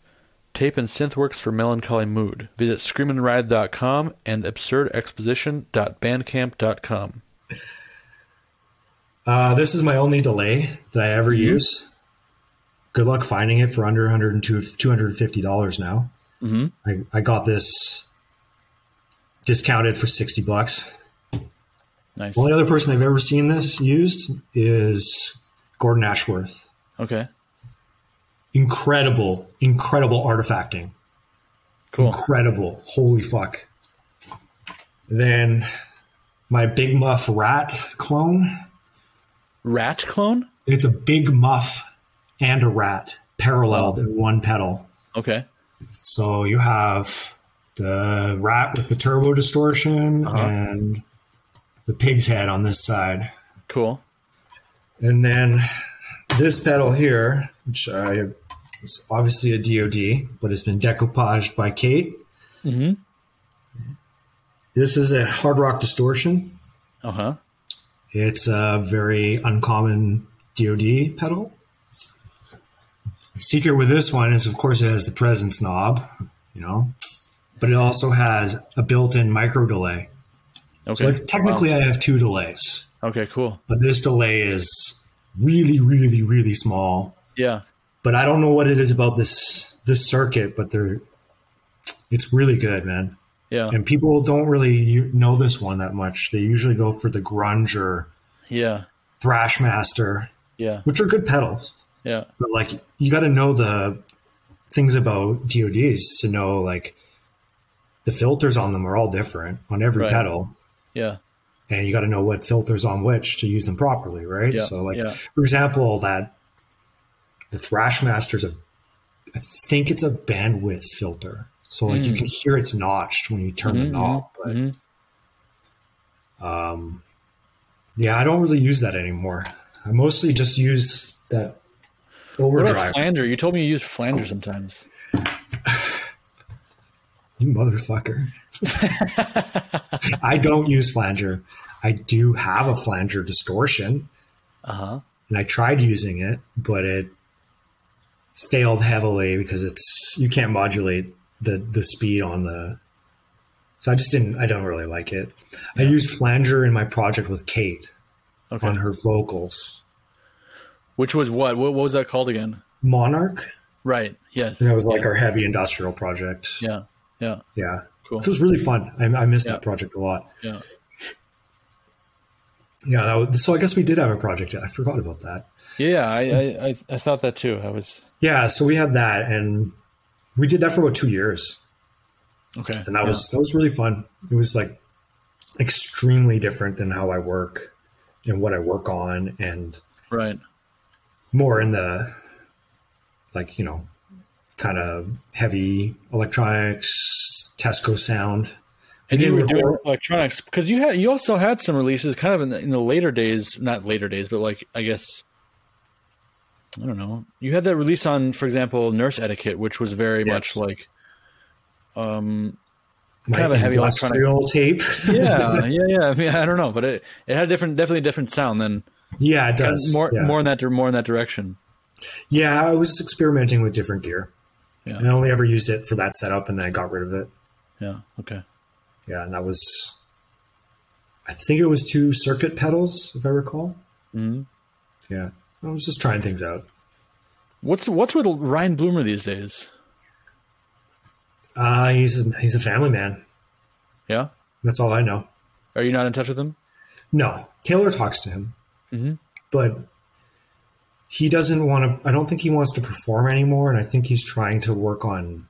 Tape and Synthworks for Melancholy Mood. Visit screamandride.com and absurdexposition.bandcamp.com. Uh, this is my only delay that I ever use. Good luck finding it for under $250 now. Mm-hmm. I, I got this discounted for 60 bucks. Nice. The only other person I've ever seen this used is Gordon Ashworth. Okay. Incredible, incredible artifacting. Cool. Incredible. Holy fuck. Then my Big Muff Rat clone. Rat clone? It's a Big Muff and a rat paralleled in one pedal. Okay. So you have the rat with the turbo distortion uh-huh. and the pig's head on this side. Cool. And then this pedal here, which I is obviously a DoD, but it's been decoupaged by Kate. Mm-hmm. This is a hard rock distortion. Uh huh. It's a very uncommon DoD pedal. The secret with this one is, of course, it has the presence knob, you know, but it also has a built-in micro delay. Okay. So like, technically, I have two delays, Okay. Cool. but this delay is really, really, really small. Yeah. But I don't know what it is about this this circuit, but they're it's really good, man. Yeah. And people don't really know this one that much. They usually go for the grunge or Yeah. Thrashmaster, Yeah. which are good pedals. Yeah. But like you got to know the things about DoDs to know like the filters on them are all different on every Right. pedal, Yeah. and you got to know what filters on which to use them properly, right? Yeah, So like yeah. for example, that the Thrashmaster's a I think it's a bandwidth filter. So like Mm. you can hear it's notched when you turn the Mhm, knob, but mhm. um, yeah, I don't really use that anymore. I mostly just use that What overdrive. about flanger? You told me you use flanger sometimes. You motherfucker. I don't use flanger. I do have a flanger distortion, Uh huh. and I tried using it, but it failed heavily because it's you can't modulate the the speed on the. So I just didn't. I don't really like it. I used flanger in my project with Kate Okay. on her vocals. Which was what? what? What was that called again? Monarch. Right. Yes. And it was like yeah. our heavy industrial project. Yeah. Yeah. Yeah. Cool. It was really fun. I, I missed Yeah. that project a lot. Yeah. Yeah. That was, so I guess we did have a project. I forgot about that. Yeah. I, I, I, I thought that too. I was. Yeah. So we had that and we did that for about two years. Okay. And that was that was really fun. It was like extremely different than how I work and what I work on and right. more in the like, you know, kind of heavy electronics, Tesco sound. And you were doing record- electronics because you had you also had some releases kind of in the, in the later days, not later days, but like I guess I don't know. You had that release on, for example, Nurse Etiquette, which was very much like um my kind of a heavy industrial tape. yeah, yeah, yeah. I mean, I don't know, but it, it had a different, definitely a different sound than yeah, it does. more, yeah. more in that, more in that direction. Yeah, I was experimenting with different gear. Yeah. And I only ever used it for that setup and then I got rid of it. Yeah. Okay. Yeah, and that was I think it was two circuit pedals, if I recall. Mhm. Yeah. I was just trying things out. What's what's with Ryan Bloomer these days? Uh he's he's a family man. Yeah. That's all I know. Are you not in touch with him? No, Taylor talks to him, Mhm. but he doesn't want to. I don't think he wants to perform anymore, and I think he's trying to work on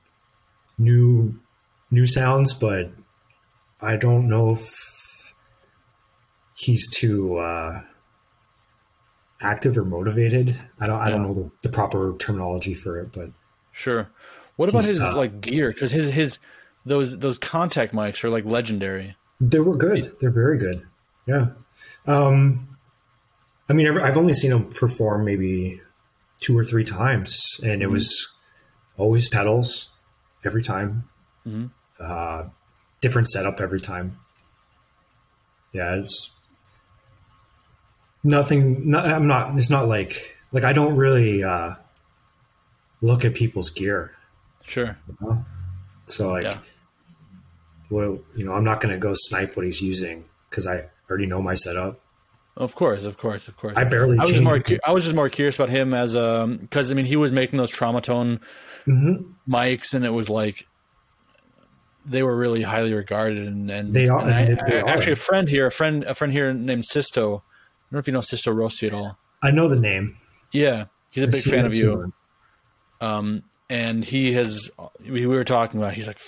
new new sounds. But I don't know if he's too uh, active or motivated. I don't. I don't know the, the proper terminology for it, but Sure. What about his uh, like gear? Because his his those those contact mics are like legendary. They were good. They're very good. Yeah. Um, I mean, I've only seen him perform maybe two or three times, and it was always pedals every time. Mhm. Uh, different setup every time. Yeah, it's nothing. Not, I'm not. It's not like like I don't really uh, look at people's gear. Sure. So like, Yeah. well, you know, I'm not going to go snipe what he's using because I already know my setup. Of course, of course, of course. I barely I was just more. cu- I was just more curious about him as um because I mean he was making those trauma tone Mhm. mics and it was like they were really highly regarded and, and They are- and I, they I- are. actually a friend here, a friend, a friend here named Sisto. I don't know if you know Sisto Rossi at all. I know the name. Yeah, he's a big fan of you. Um, and he has, we were talking about, he's like,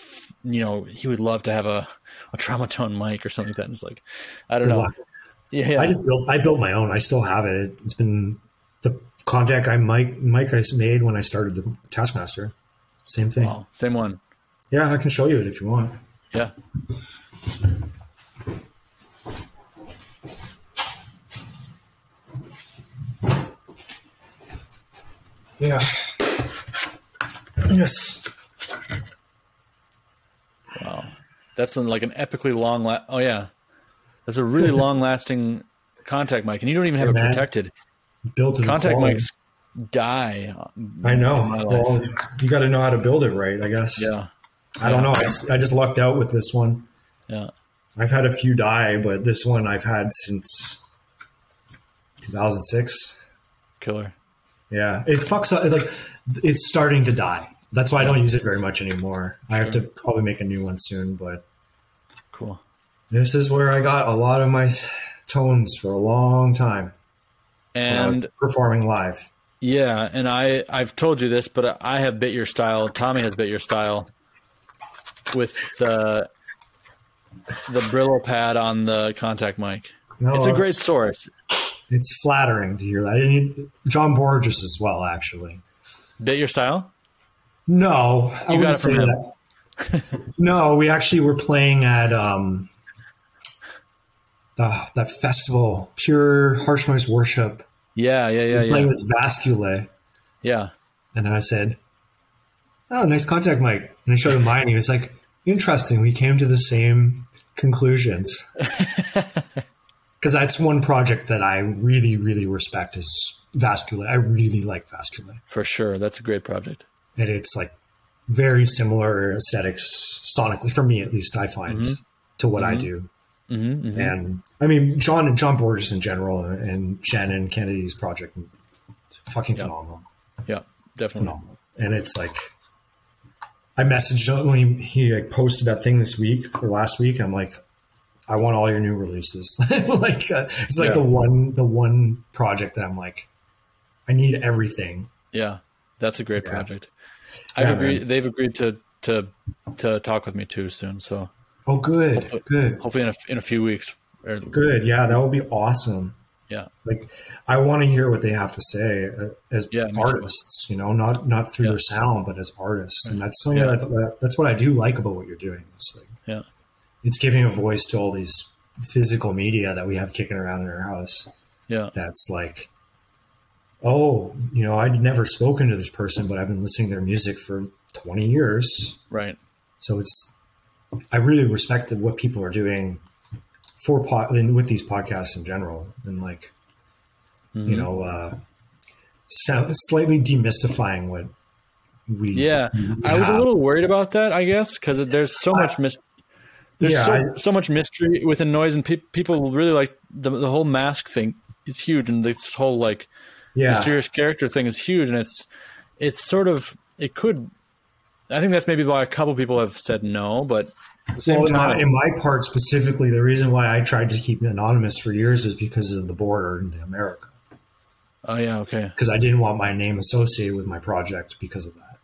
you know, he would love to have a, a trauma tone mic or something like that. And it's like, I don't Good know. luck. Yeah, yeah. I just built. I built my own. I still have it. It's been the contact I mic mic I made when I started the Taskmaster. Same thing. Wow, same one. Yeah, I can show you it if you want. Yeah. Yeah. Yes. Wow. That's like an epically long, la- oh yeah. That's a really long lasting contact mic and you don't even have it man. protected. Built in Contact quality. mics die. I know. in my life. Well, you got to know how to build it right. I guess. Yeah. I don't know. I, I just lucked out with this one. Yeah. I've had a few die, but this one I've had since 2006. Killer. Yeah, it fucks up. Like it's starting to die. That's why I don't use it very much anymore. I have to probably make a new one soon. But Cool. This is where I got a lot of my tones for a long time. I And performing live. yeah, and I I've told you this, but I have bit your style. Tommy has bit your style with the the Brillo pad on the contact mic. No, it's a great source. It's flattering to hear that. And John Borges as well, actually. Bit your style? No, I You got wouldn't say that. no, we actually were playing at um, the, that festival, Pure Harsh Noise Worship. Yeah, yeah, yeah, playing yeah. this Vascule. Yeah. And then I said, Oh, nice contact mic. And I showed him mine. He was like, Interesting. We came to the same conclusions. Because that's one project that I really, really respect is Vascule. I really like Vascule. For sure. That's a great project. And it's like very similar aesthetics sonically, for me at least, I find, mm-hmm. to what I mm-hmm. do. Mm-hmm, And I mean, John and John Borges in general and Shannon Kennedy's project, fucking phenomenal. Yeah, definitely. phenomenal. And it's like, I messaged him when he, he like posted that thing this week or last week. I'm like, I want all your new releases. like, uh, it's like Yeah. the one the one project that I'm like, I need everything. Yeah, that's a great Yeah. project. I've Yeah, agreed. man. They've agreed to to to talk with me too soon. So Oh, good, Hopefully- good, hopefully in a, in a few weeks. Good. Yeah, that would be awesome. yeah, Like, I want to hear what they have to say uh, as Yeah, artists. You know, not not through Yeah. their sound, but as artists. And that's something Yeah. that, that's what I do like about what you're doing. It's like yeah, it's giving a voice to all these physical media that we have kicking around in our house. yeah, That's like, oh, you know, I'd never spoken to this person, but I've been listening to their music for 20 years. right. So it's, I really respected what people are doing for pod with these podcasts in general, and like, Mm-hmm. you know, uh, sound, slightly demystifying what we. Yeah, I was a little worried about that, I guess, because there's so much mis- there's Yeah, so, I- so much mystery within noise, and pe- people really like the the whole mask thing. is huge, and this whole like yeah. mysterious character thing is huge, and it's it's sort of it could. I think that's maybe why a couple people have said no, but at the same Well, in my, in my part specifically, the reason why I tried to keep it anonymous for years is because of the border in America. oh yeah, okay, Because I didn't want my name associated with my project because of that.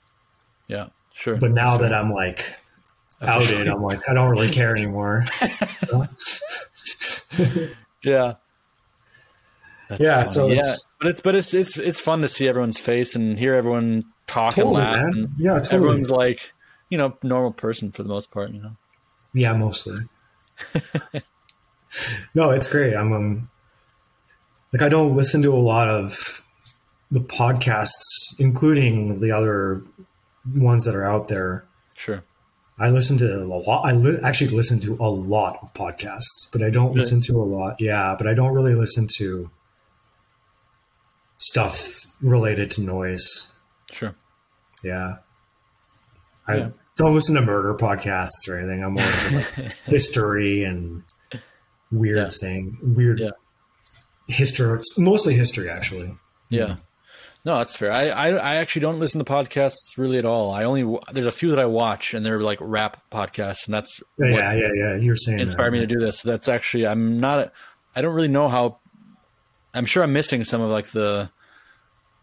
yeah, sure. But now that I'm like outed, I'm like I don't really care anymore. yeah. That's Yeah, funny. so yeah, but it's but it's it's it's fun to see everyone's face and hear everyone talk Totally, and laugh. And Yeah, totally. Everyone's like, you know, normal person for the most part. You know. Yeah, mostly. no, it's great. I'm um, like I don't listen to a lot of the podcasts, including the other ones that are out there. Sure. I listen to a lot. I li- actually listen to a lot of podcasts, but I don't Really? listen to a lot. Yeah, but I don't really listen to stuff related to noise. Sure. Yeah. I Yeah. don't listen to murder podcasts or anything. I'm more into like history and weird Yeah. thing, weird Yeah. history, mostly history actually. Yeah. No, that's fair. I, I I actually don't listen to podcasts really at all. I only there's a few that I watch, and they're like rap podcasts, and that's Yeah, yeah, yeah. You're saying inspired that. me to do this. So that's actually I'm not. I don't really know how. I'm sure I'm missing some of like the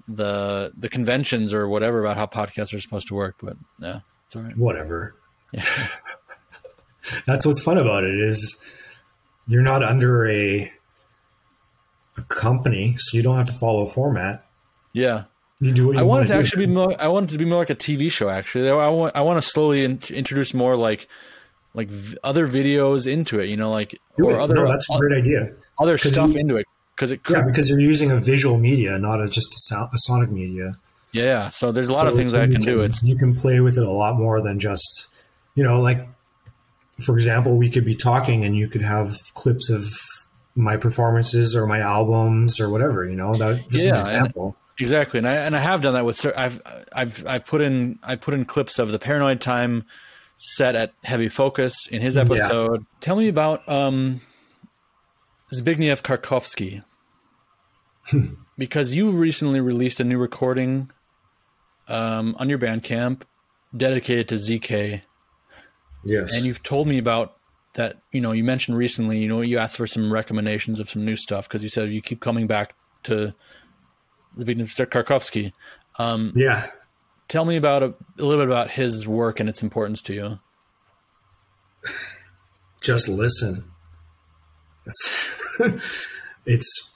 the the conventions or whatever about how podcasts are supposed to work, but yeah, it's all right. Whatever. Yeah. That's what's fun about it is you're not under a a company, so you don't have to follow a format. Yeah. You do what you I want it to actually be more. I want it to be more like a TV show. Actually, I want. I want to slowly in, introduce more like, like v- other videos into it. You know, like Do or it. other no, that's a uh, great idea. Other stuff you- into it because it. Yeah, Yeah, because you're using a visual media, not a, just a, sound, a sonic media. Yeah, so there's a lot So of things that I you can do. It you can play with it a lot more than just you know like for example we could be talking and you could have clips of my performances or my albums or whatever you know that just Yeah, an and- example exactly, and I and I have done that with. I've I've I've put in I put in clips of the Paranoid Time set at Heavy Focus in his episode. Tell me about um, Zbigniew Karkowski. because you recently released a new recording um, on your Bandcamp dedicated to ZK, yes and you've told me about that. You know, you mentioned recently. You know, you asked for some recommendations of some new stuff because you said you keep coming back to Zbigniew Karkowski. Um, yeah tell me about a, a little bit about his work and its importance to you. just listen it's it's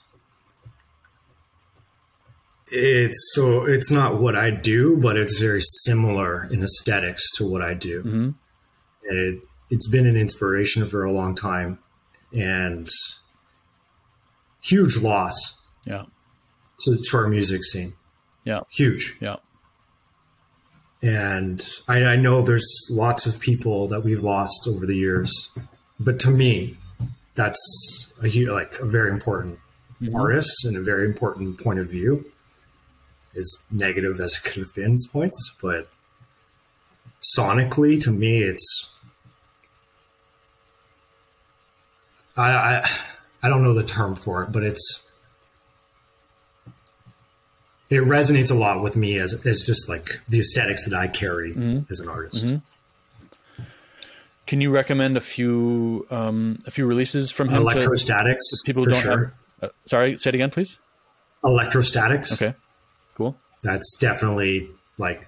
it's so it's not what I do, but it's very similar in aesthetics to what I do. Mhm. And it it's been an inspiration for a long time and huge loss Yeah, to, to our music scene. yeah, Huge. yeah, And I, I know there's lots of people that we've lost over the years, but to me, that's a hu- like a very important artist and a very important point of view. As negative as it could have been at points, but sonically, to me, it's I, I I don't know the term for it, but it's it resonates a lot with me as as just like the aesthetics that I carry as an artist. Can you recommend a few um, a few releases from him? to Electrostatics, people for who don't sure. have. Uh, sorry, say it again, please. Electrostatics, Okay. That's definitely like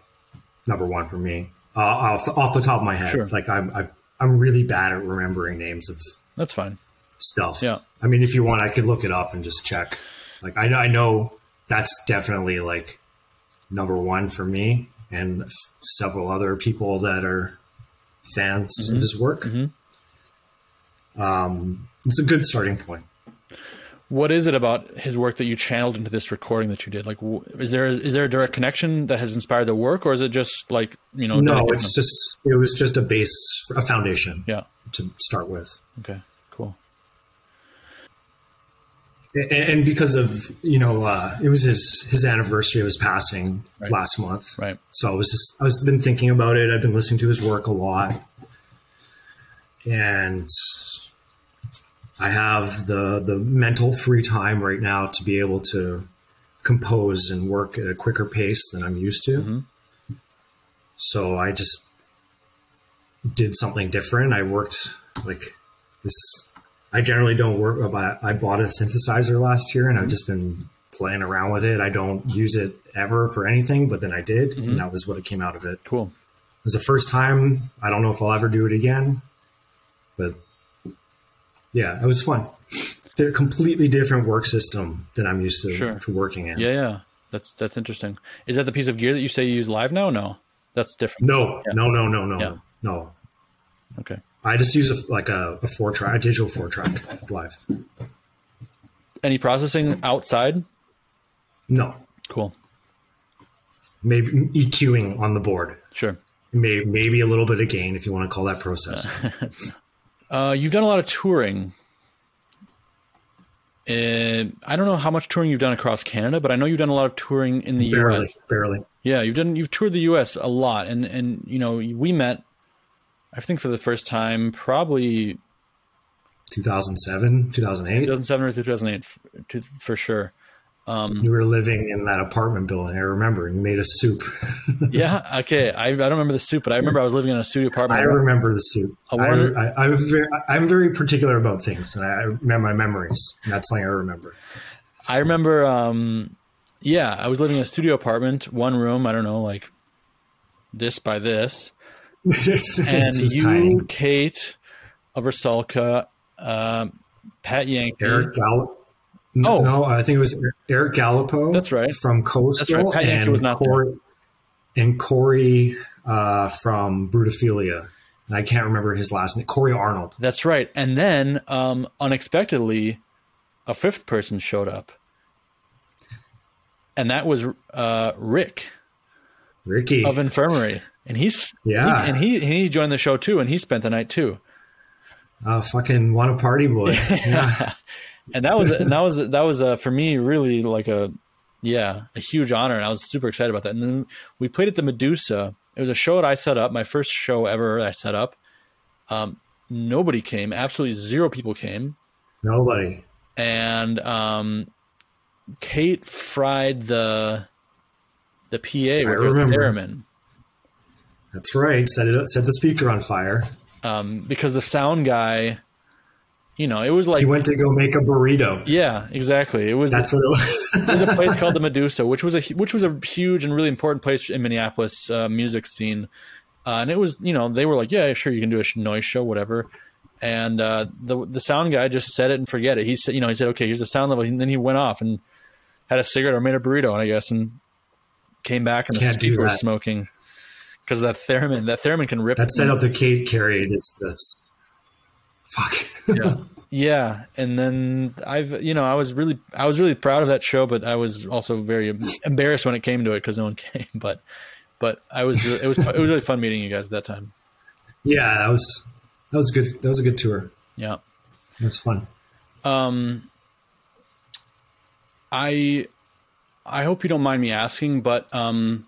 number one for me. uh, off, off the top of my head. Sure. Like I'm, I'm really bad at remembering names of That's fine. stuff. Yeah. I mean, if you want, I could look it up and just check. Like I, I know that's definitely like number one for me and f- several other people that are fans Mm-hmm. of his work. Um, it's a good starting point. What is it about his work that you channeled into this recording that you did? Like, is there is there a direct connection that has inspired the work, or is it just like you know? No, it's them? just it was just a base, a foundation yeah. to start with. Okay. Cool. and, and because of you know uh, it was his his anniversary of his passing Right. last month Right. so i was just i was been thinking about it i've been listening to his work a lot and i have the the mental free time right now to be able to compose and work at a quicker pace than i'm used to mm-hmm. so i just did something different i worked like this I generally don't work. But I bought a synthesizer last year, and I've mm-hmm. just been playing around with it. I don't use it ever for anything, but then I did, and mm-hmm. that was what it came out of it. Cool. It was the first time. I don't know if I'll ever do it again, but yeah, it was fun. It's a completely different work system than I'm used to, Sure. to working in. Yeah. Yeah. That's that's interesting. Is that the piece of gear that you say you use live now? No, that's different. No, no, no, no, no, Yeah. no. Okay. I just use a, like a, a four track, a digital four track live. Any processing outside? No, Cool. maybe EQing on the board. Sure. Maybe, maybe a little bit of gain if you want to call that process. Uh, you've done a lot of touring. Uh, I don't know how much touring you've done across Canada, but I know you've done a lot of touring in the barely, U.S. barely. Yeah, you've done you've toured the U.S. a lot, and and you know we met. I think for the first time, probably 2007, 2008. 2007 or 2008, f- to, for sure. You were living in that apartment building. I remember. You made a soup. Yeah, okay. I, I don't remember the soup, but I remember I was living in a studio apartment. I remember the soup. I, wonder- I, I'm, very, I'm very particular about things, and I remember my memories. And that's something I remember. I remember, um, yeah, I was living in a studio apartment, one room. I don't know, like this by this, and you, tiny. Kate, of Rusalka, um, Pat Yankee. Eric Gallup. Oh. no, I think it was Eric Gallipo. That's right. From Coastal. Right. And was not there. Corey, And Corey uh, from Brutophilia. And I can't remember his last name. Corey Arnold. That's right. And then, um, unexpectedly, a fifth person showed up, and that was uh, Rick Ricky. of Infirmary, and he's Yeah. he, and he he joined the show too, and he spent the night too. uh, fucking want a party boy. yeah. And that was and that was that was uh, for me really like a yeah a huge honor and i was super excited about that and then we played at the medusa it was a show that i set up my first show ever i set up um, nobody came absolutely zero people came Nobody. and um, kate fried the the pa with her remember. theremin That's right. Set it. up, Set the speaker on fire. um, because the sound guy you know it was like He went to go make a burrito. yeah exactly it was That's what it was. There's a place called the Medusa, which was a which was a huge and really important place in Minneapolis uh, music scene. Uh, and it was, you know, they were like, yeah, sure, you can do a noise show, whatever. And uh, the the sound guy just said it and forget it. He said, you know, he said, okay, here's the sound level. And then he went off and had a cigarette or made a burrito, I guess, and came back and the Can't do speaker was smoking because that theremin, that theremin can rip. that setup that Kate carried is just fuck. yeah yeah and then i've you know i was really i was really proud of that show but i was also very embarrassed when it came to it because no one came but but i was it was it was really fun meeting you guys at that time yeah, that was that was good. That was a good tour. yeah It was fun. um i i hope you don't mind me asking but um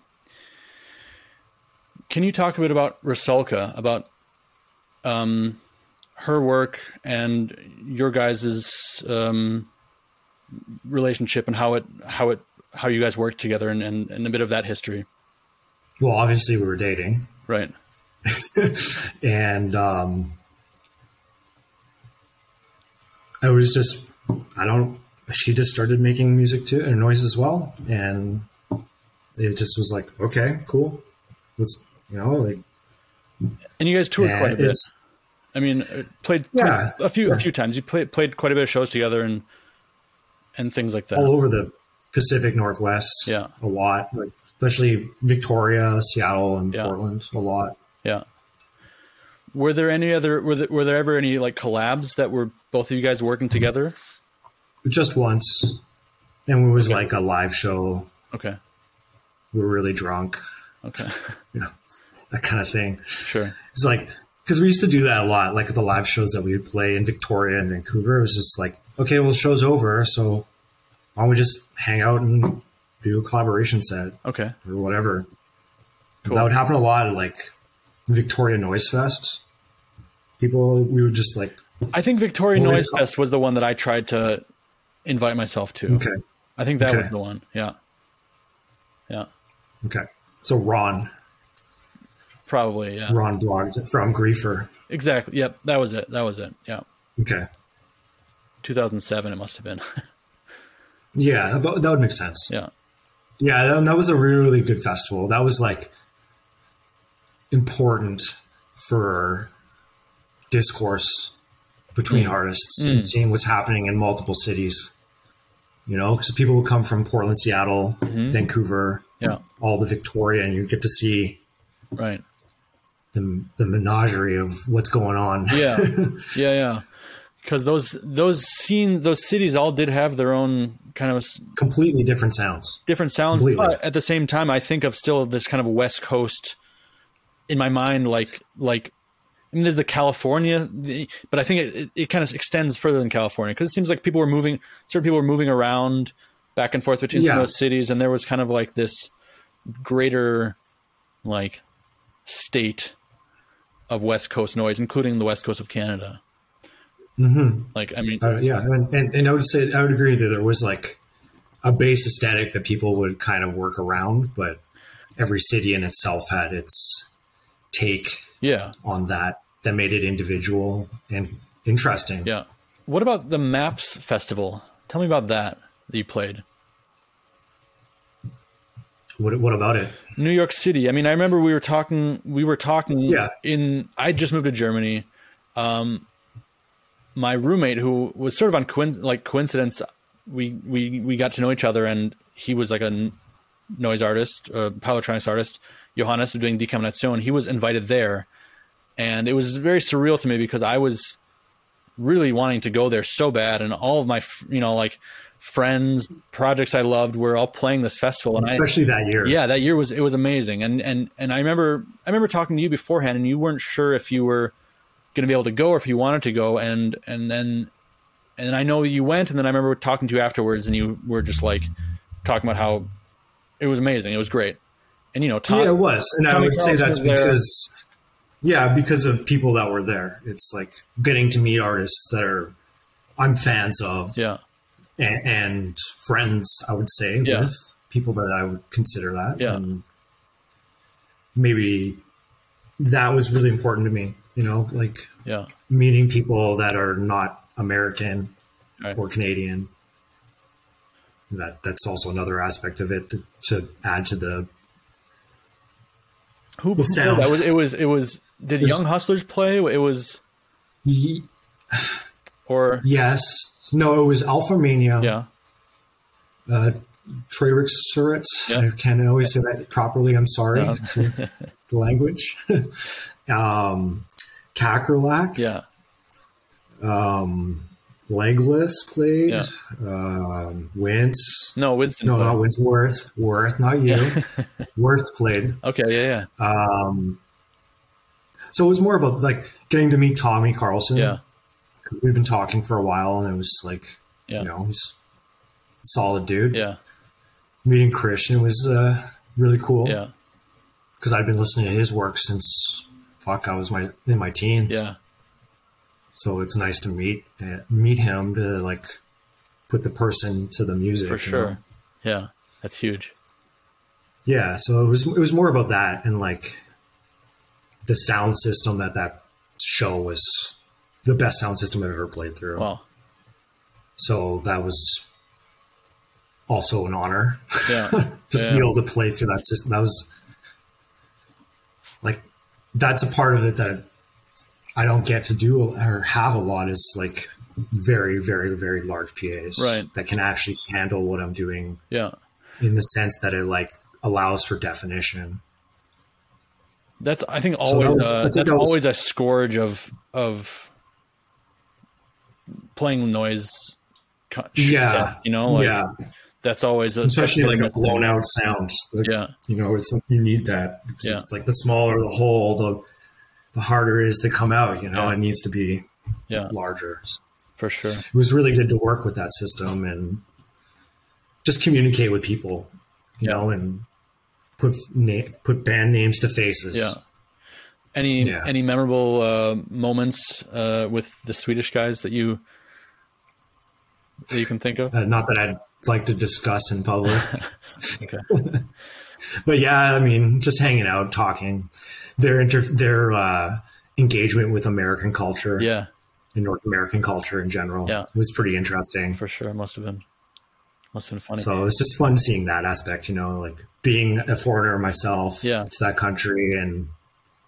can you talk a bit about Rusalka, about um her work and your guys's um relationship and how it how it how you guys worked together and, and, and a bit of that history Well, obviously we were dating, right and um, I was just I don't. She just started making music too and noise as well, and it just was like, okay, cool. Let's you know like And you guys toured quite a bit. it's- I mean, uh, played, played Yeah, a few yeah. a few times. You played played quite a bit of shows together and and things like that. all over the Pacific Northwest. Yeah. a lot, like especially Victoria, Seattle, and Yeah. Portland. A lot. Yeah. Were there any other were there, were there ever any like collabs that were both of you guys working together? Just once, and it was like a live show. Okay. We were really drunk, Okay. you know, that kind of thing. Sure. It's like because we used to do that a lot, like at the live shows that we would play in Victoria and Vancouver. It was just like, okay, well, the show's over, so why don't we just hang out and do a collaboration set Okay. or whatever? Cool. That would happen a lot at like Victoria Noise Fest. People, we would just like, I think Victoria Well, Noise Fest was the one that I tried to invite myself to. okay, I think that Okay. was the one. Yeah. Yeah. okay. So Ron, Probably. Yeah. Ron blogged from Griefer. Exactly. Yep. That was it. That was it. Yeah. Okay, 2007. It must have been. yeah, that that would make sense. yeah. Yeah, that, that was a really good festival. That was like important for discourse between mm. artists mm. and seeing what's happening in multiple cities. You know, because people would come from Portland, Seattle, mm-hmm. Vancouver, Yeah. all the Victoria, and you get to see Right. The, the menagerie of what's going on. Yeah. yeah. Yeah. Because those those scene those cities all did have their own kind of Completely different sounds. different sounds, Completely. but at the same time, I think of still this kind of West Coast in my mind, like like. I mean, there's the California, the, but I think it, it, it kind of extends further than California because it seems like people were moving, certain people were moving around back and forth between Yeah. those cities, and there was kind of like this greater, like, state of West Coast noise, including the West Coast of Canada. Mm-hmm. Like, I mean, Uh, yeah, and, and, and I would say I would agree that there was like a base aesthetic that people would kind of work around, but every city in itself had its take yeah, on that that made it individual and interesting. yeah. What about the Maps Festival? Tell me about that that you played. What, what about it? New York City. I mean, I remember we were talking. We were talking. Yeah. In I just moved to Germany. Um, my roommate, who was sort of on coin, like coincidence, we we we got to know each other, and he was like a noise artist, a power electronics artist. Johannes was doing Decamination. He was invited there, and it was very surreal to me because I was really wanting to go there so bad, and all of my you know like friends, projects I loved were all playing this festival, and I Especially that year. yeah that year was it was amazing. And and and i remember i remember talking to you beforehand and you weren't sure if you were going to be able to go or if you wanted to go. And and then and i know you went and then i remember talking to you afterwards and you were just like talking about how it was amazing. It was great. And you know Tom, Yeah, it was, and I Tommy would say that's was there. because, yeah, because of people that were there. It's like getting to meet artists that are I'm fans of, yeah and, and friends. I would say Yeah. with people that I would consider that. Yeah. And maybe that was really important to me. You know, like yeah meeting people that are not American Right. or Canadian. That that's also another aspect of it to, to add to the who, who sound. that was it was it was did There's- young hustlers play it was or Yes. No, it was Alpha Mania. yeah Uh, Treyrick Suritz. Yeah. I can't always say that properly. I'm sorry Yeah. to the language. um, Kakerlak. yeah Um, Legless played. Yeah. Um, Wentz. no winston No, played. not Winsworth. Worth, not you. Worth played. okay yeah yeah Um, so it was more about like getting to meet Tommy Carlson. yeah Because we've been talking for a while and it was like, Yeah. you know, he's a solid dude. yeah meeting Christian was uh, really cool yeah because I've been listening to his work since fuck I was my in my teens. yeah So it's nice to meet uh, meet him to like put the person to the music. for sure know? yeah that's huge Yeah. So it was it was more about that and like the sound system that that show was the best sound system I've ever played through. wow So that was also an honor. yeah just Yeah. to be able to play through that system. That was like that's a part of it that I don't get to do or have a lot is like very, very, very large PAs Right. that can actually handle what I'm doing Yeah. in the sense that it like allows for definition. That's I think that always was- I uh, think that's that was- always a scourge of of playing noise. Yeah. set, you know, like yeah, that's always a, especially like a blown out sound. Like, Yeah, you know, it's you need that. Yeah. It's like the smaller the hole, the the harder it is to come out. You know, Yeah. it needs to be yeah, larger. for sure. It was really good to work with that system and just communicate with people, you Yeah. know, and put na- put band names to faces. Yeah. Any Yeah. any memorable uh, moments uh, with the Swedish guys that you that you can think of? Uh, not that I'd like to discuss in public. But yeah, I mean, just hanging out, talking, their inter- their uh, engagement with American culture Yeah, and North American culture in general Yeah. was pretty interesting. for sure. It Must have been must have been funny. So it was just fun seeing that aspect, you know, like being a foreigner myself Yeah. to that country and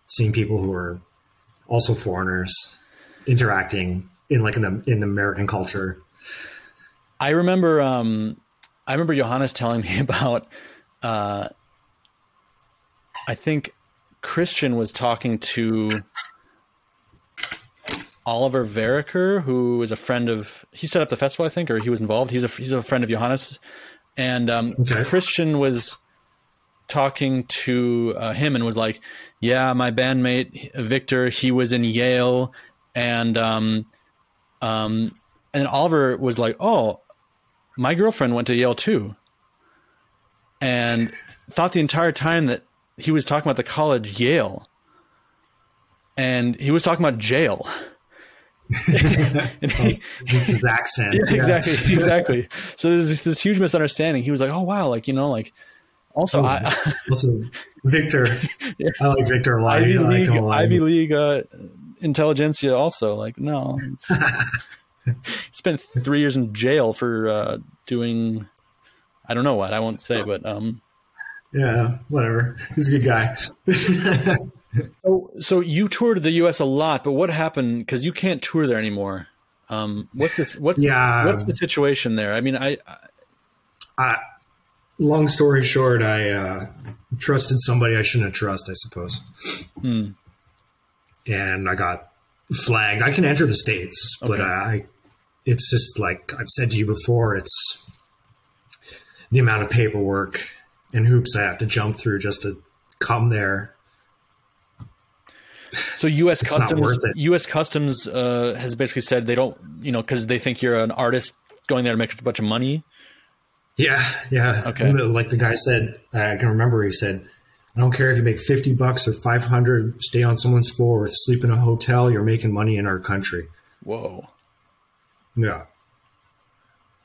seeing people who are also foreigners interacting in like in the in the American culture. I remember um, I remember Johannes telling me about uh, I think Christian was talking to Oliver Veriker, who is a friend of he set up the festival, I think, or he was involved. He's a he's a friend of Johannes, and um, Okay. Christian was talking to uh, him and was like, "Yeah, my bandmate Victor, he was in Yale, and um, um, and Oliver was like, "Oh, my girlfriend went to Yale too," and thought the entire time that he was talking about the college Yale, and he was talking about jail. and he, his accents. yeah, yeah. exactly, exactly. So there's this, this huge misunderstanding. He was like, "Oh wow, like you know, like also I, Also, Victor. I like Victor a lot. Ivy I like League, him a lot. Ivy League uh, intelligentsia. Also, like no, spent three years in jail for uh, doing. I don't know what I won't say, but um. Yeah, whatever. He's a good guy. So, so you toured the U.S. a lot, but what happened? Because you can't tour there anymore. Um, what's this? What's Yeah. What's the situation there? I mean, I, I I, long story short, I uh, trusted somebody I shouldn't have trusted, I suppose. Hmm. And I got flagged. I can enter the states, but I, it's just like I've said to you before. It's the amount of paperwork and hoops I have to jump through just to come there. So U.S. Customs. U.S. Customs uh, has basically said they don't, you know, because they think you're an artist going there to make a bunch of money. Yeah, yeah. Okay. Like the guy said, I can remember he said, I don't care if you make 50 bucks or 500, stay on someone's floor, or sleep in a hotel, you're making money in our country. Whoa, Yeah.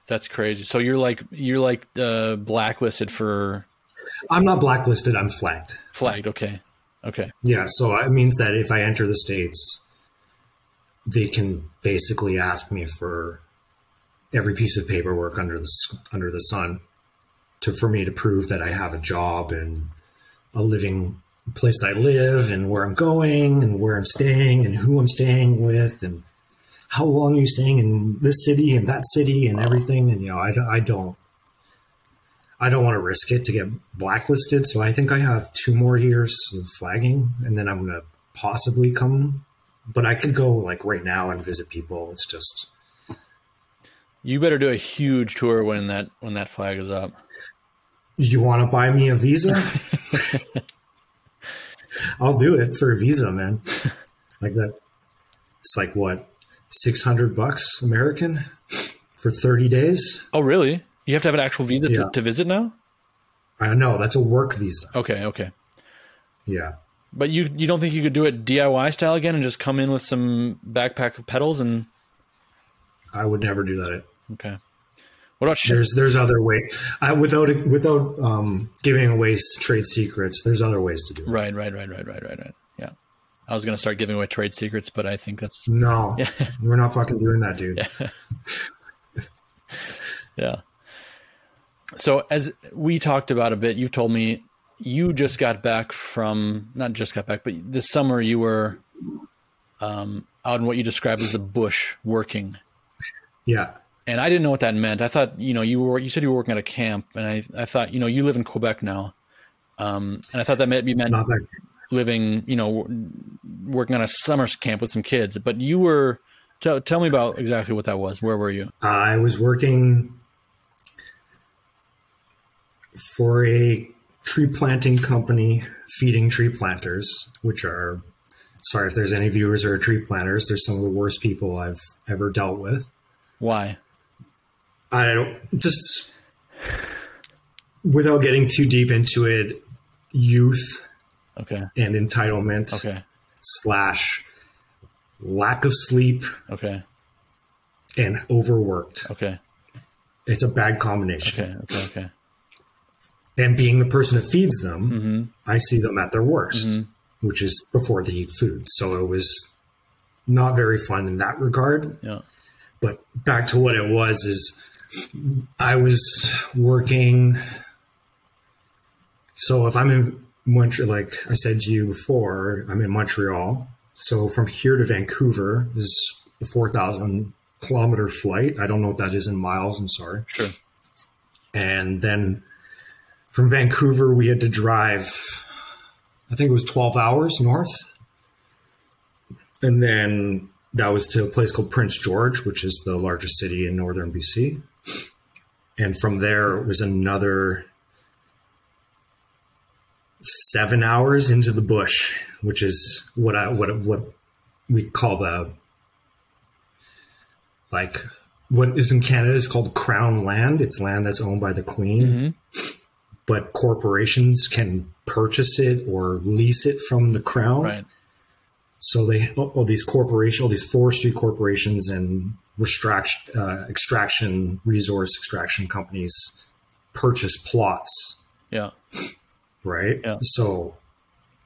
that's crazy. So you're like you're like uh, blacklisted for I'm not blacklisted, I'm flagged. flagged. Okay, okay, Yeah, so it means that if I enter the States, they can basically ask me for every piece of paperwork under the, under the sun to for me to prove that I have a job and a living place that I live and where I'm going and where I'm staying and who I'm staying with and how long are you staying in this city and that city and everything and you know I, don't- I don't I don't want to risk it to get blacklisted so I think I have two more years of flagging and then I'm going to possibly come but I could go like right now and visit people it's just you better do a huge tour when that when that flag is up. you want to buy me a visa? I'll do it for a visa man. Like that it's like what 600 bucks American for 30 days Oh, really? You have to have an actual visa Yeah. to, to visit now? I know that's a work visa Okay, okay. yeah But you you don't think you could do it DIY style again and just come in with some backpack pedals and I would never do that okay. What about there's there's other way I, without without um, giving away trade secrets there's other ways to do it Right, right, right, right, right, right, right. Yeah. I was gonna start giving away trade secrets, but I think that's no we're not fucking doing that dude yeah. So as we talked about a bit, you've told me you just got back from not just got back, but this summer you were um, out in what you described as the bush working. Yeah. And I didn't know what that meant. I thought, you know, you were you said you were working at a camp, and I, I thought, you know, you live in Quebec now, um, and I thought that maybe meant Not that living, you know, working on a summer camp with some kids. But you were tell, tell me about exactly what that was. Where were you? I was working for a tree planting company feeding tree planters, which are sorry if there's any viewers who are tree planters, they're some of the worst people I've ever dealt with. Why? I don't just without getting too deep into it, youth Okay. and entitlement Okay. slash lack of sleep Okay. and overworked. Okay. It's a bad combination. Okay. Okay. Okay. And being the person that feeds them, Mm-hmm. I see them at their worst, which is before they eat food. So it was not very fun in that regard. Yeah. But back to what it was is I was working. So if I'm in Montreal, like I said to you before, I'm in Montreal. So from here to Vancouver is a 4,000 kilometer flight. I don't know what that is in miles. I'm sorry. Sure. And then from Vancouver, we had to drive, I think it was 12 hours north. And then that was to a place called Prince George, which is the largest city in northern BC. And from there, it was another seven hours into the bush, which is what I what what we call the like what is in Canada is called crown land. It's land that's owned by the Queen, but corporations can purchase it or lease it from the crown. Right. So they all these corporations, all these forestry corporations and restract, uh, extraction resource extraction companies purchase plots, Yeah. Right? Yeah. So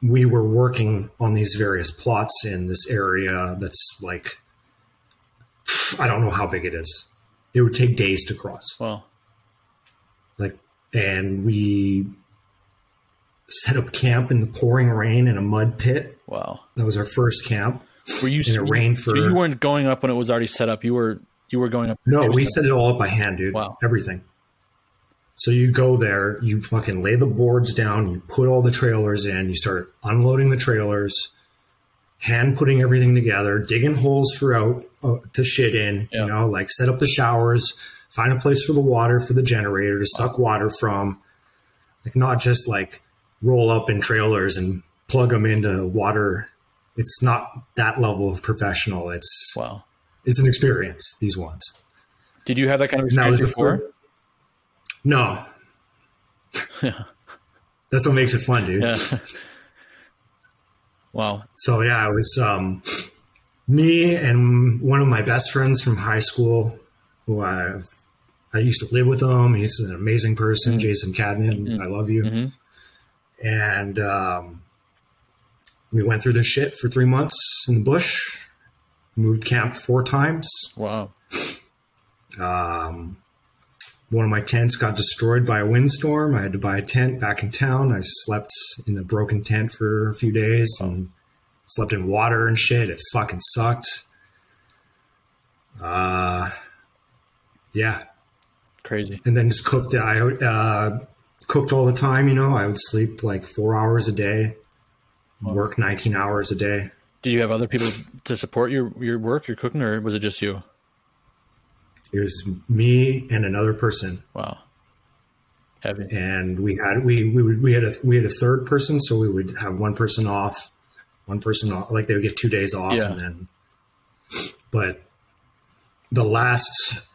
we were working on these various plots in this area that's like I don't know how big it is. It would take days to cross. Well. Like and we set up camp in the pouring rain in a mud pit. Wow. That was our first camp. Were you? In a rain so for- you weren't going up when it was already set up. You were. You were going up. No, we set it all up by hand, dude. Wow. Everything. So you go there, you fucking lay the boards down, you put all the trailers in, you start unloading the trailers, hand putting everything together, digging holes throughout uh, to shit in, Yeah. you know, like set up the showers, find a place for the water for the generator to suck water from. Like not just like roll up in trailers and plug them into water. It's not that level of professional. It's Wow. it's an experience. These ones. Did you have that kind of experience before? No. That's what makes it fun, dude. Yeah. wow. So yeah, it was um, me and one of my best friends from high school, who I I used to live with him. He's an amazing person, Jason Cadman. I love you. And um, we went through this shit for three months in the bush. Moved camp four times. Wow. Um, one of my tents got destroyed by a windstorm. I had to buy a tent back in town. I slept in a broken tent for a few days and slept in water and shit. It fucking sucked. Uh, yeah. Crazy. And then just cooked. I uh, cooked all the time. You know, I would sleep like four hours a day, work 19 hours a day. Did you have other people to support your your work, your cooking, or was it just you? It was me and another person. Wow. Heavy. and we had we we would, we had a we had a third person, so we would have one person off, one person off, like they would get two days off, Yeah. and then. But the last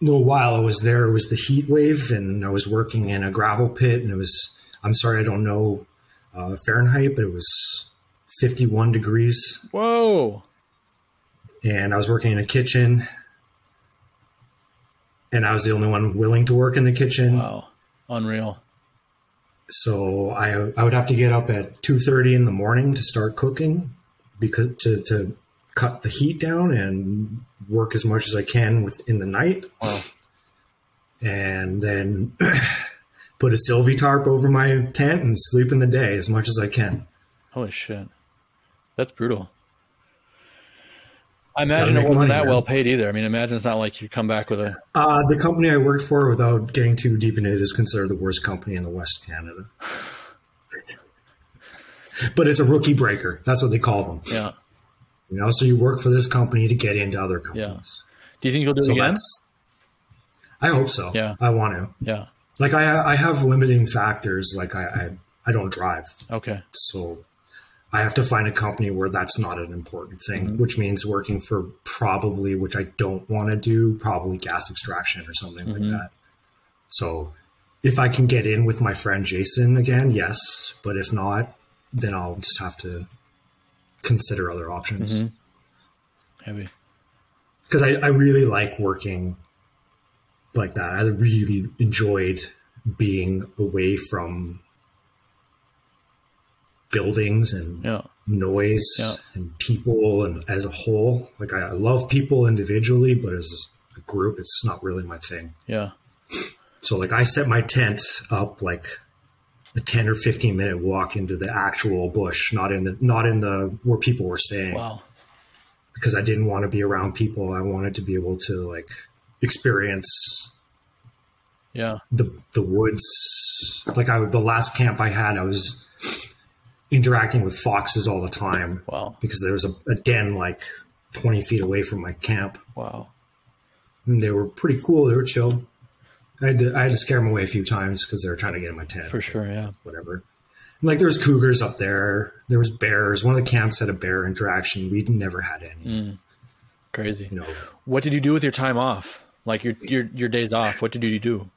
little while I was there, it was the heat wave, and I was working in a gravel pit, and it was I'm sorry I don't know uh, Fahrenheit, but it was 51 degrees, Whoa. and I was working in a kitchen. And I was the only one willing to work in the kitchen. Wow. Unreal. so I I would have to get up at two thirty in the morning to start cooking because to to cut the heat down and work as much as I can within the night, Wow. and then put a Sylvie tarp over my tent and sleep in the day as much as I can. Holy shit. That's brutal. I imagine it wasn't money, that man. well paid either. I mean, imagine it's not like you come back with a. Uh, the company I worked for, without getting too deep into it, is considered the worst company in the West Canada. but it's a rookie breaker. That's what they call them. Yeah. You know, so you work for this company to get into other companies. Do you think you'll do So it again? I hope so. Yeah. I want to. Yeah. Like I, I have limiting factors. Like I, I, I don't drive, Okay. so I have to find a company where that's not an important thing. Mm-hmm. Which means working for probably, which I don't want to do, probably gas extraction or something Mm-hmm. like that. So if I can get in with my friend Jason again, yes. But if not, then I'll just have to consider other options. Mm-hmm. Heavy. because I, I really like working like that. I really enjoyed being away from buildings and Yeah. noise Yeah. and people and as a whole. Like I, I love people individually, but as a group, it's not really my thing. Yeah. So like I set my tent up like a 10 or 15 minute walk into the actual bush, not in the, not in the, where people were staying Wow. because I didn't want to be around people. I wanted to be able to like experience Yeah. the the woods. Like I the last camp I had, I was interacting with foxes all the time Wow. because there was a, a den like twenty feet away from my camp, Wow. and they were pretty cool. They were chill. I had to I had to scare them away a few times because they were trying to get in my tent For sure. Yeah. whatever. And, like there was cougars up there. There was bears. One of the camps had a bear interaction. We'd never had any. Mm. Crazy. You know, What did you do with your time off? Like your your your days off? What did you do?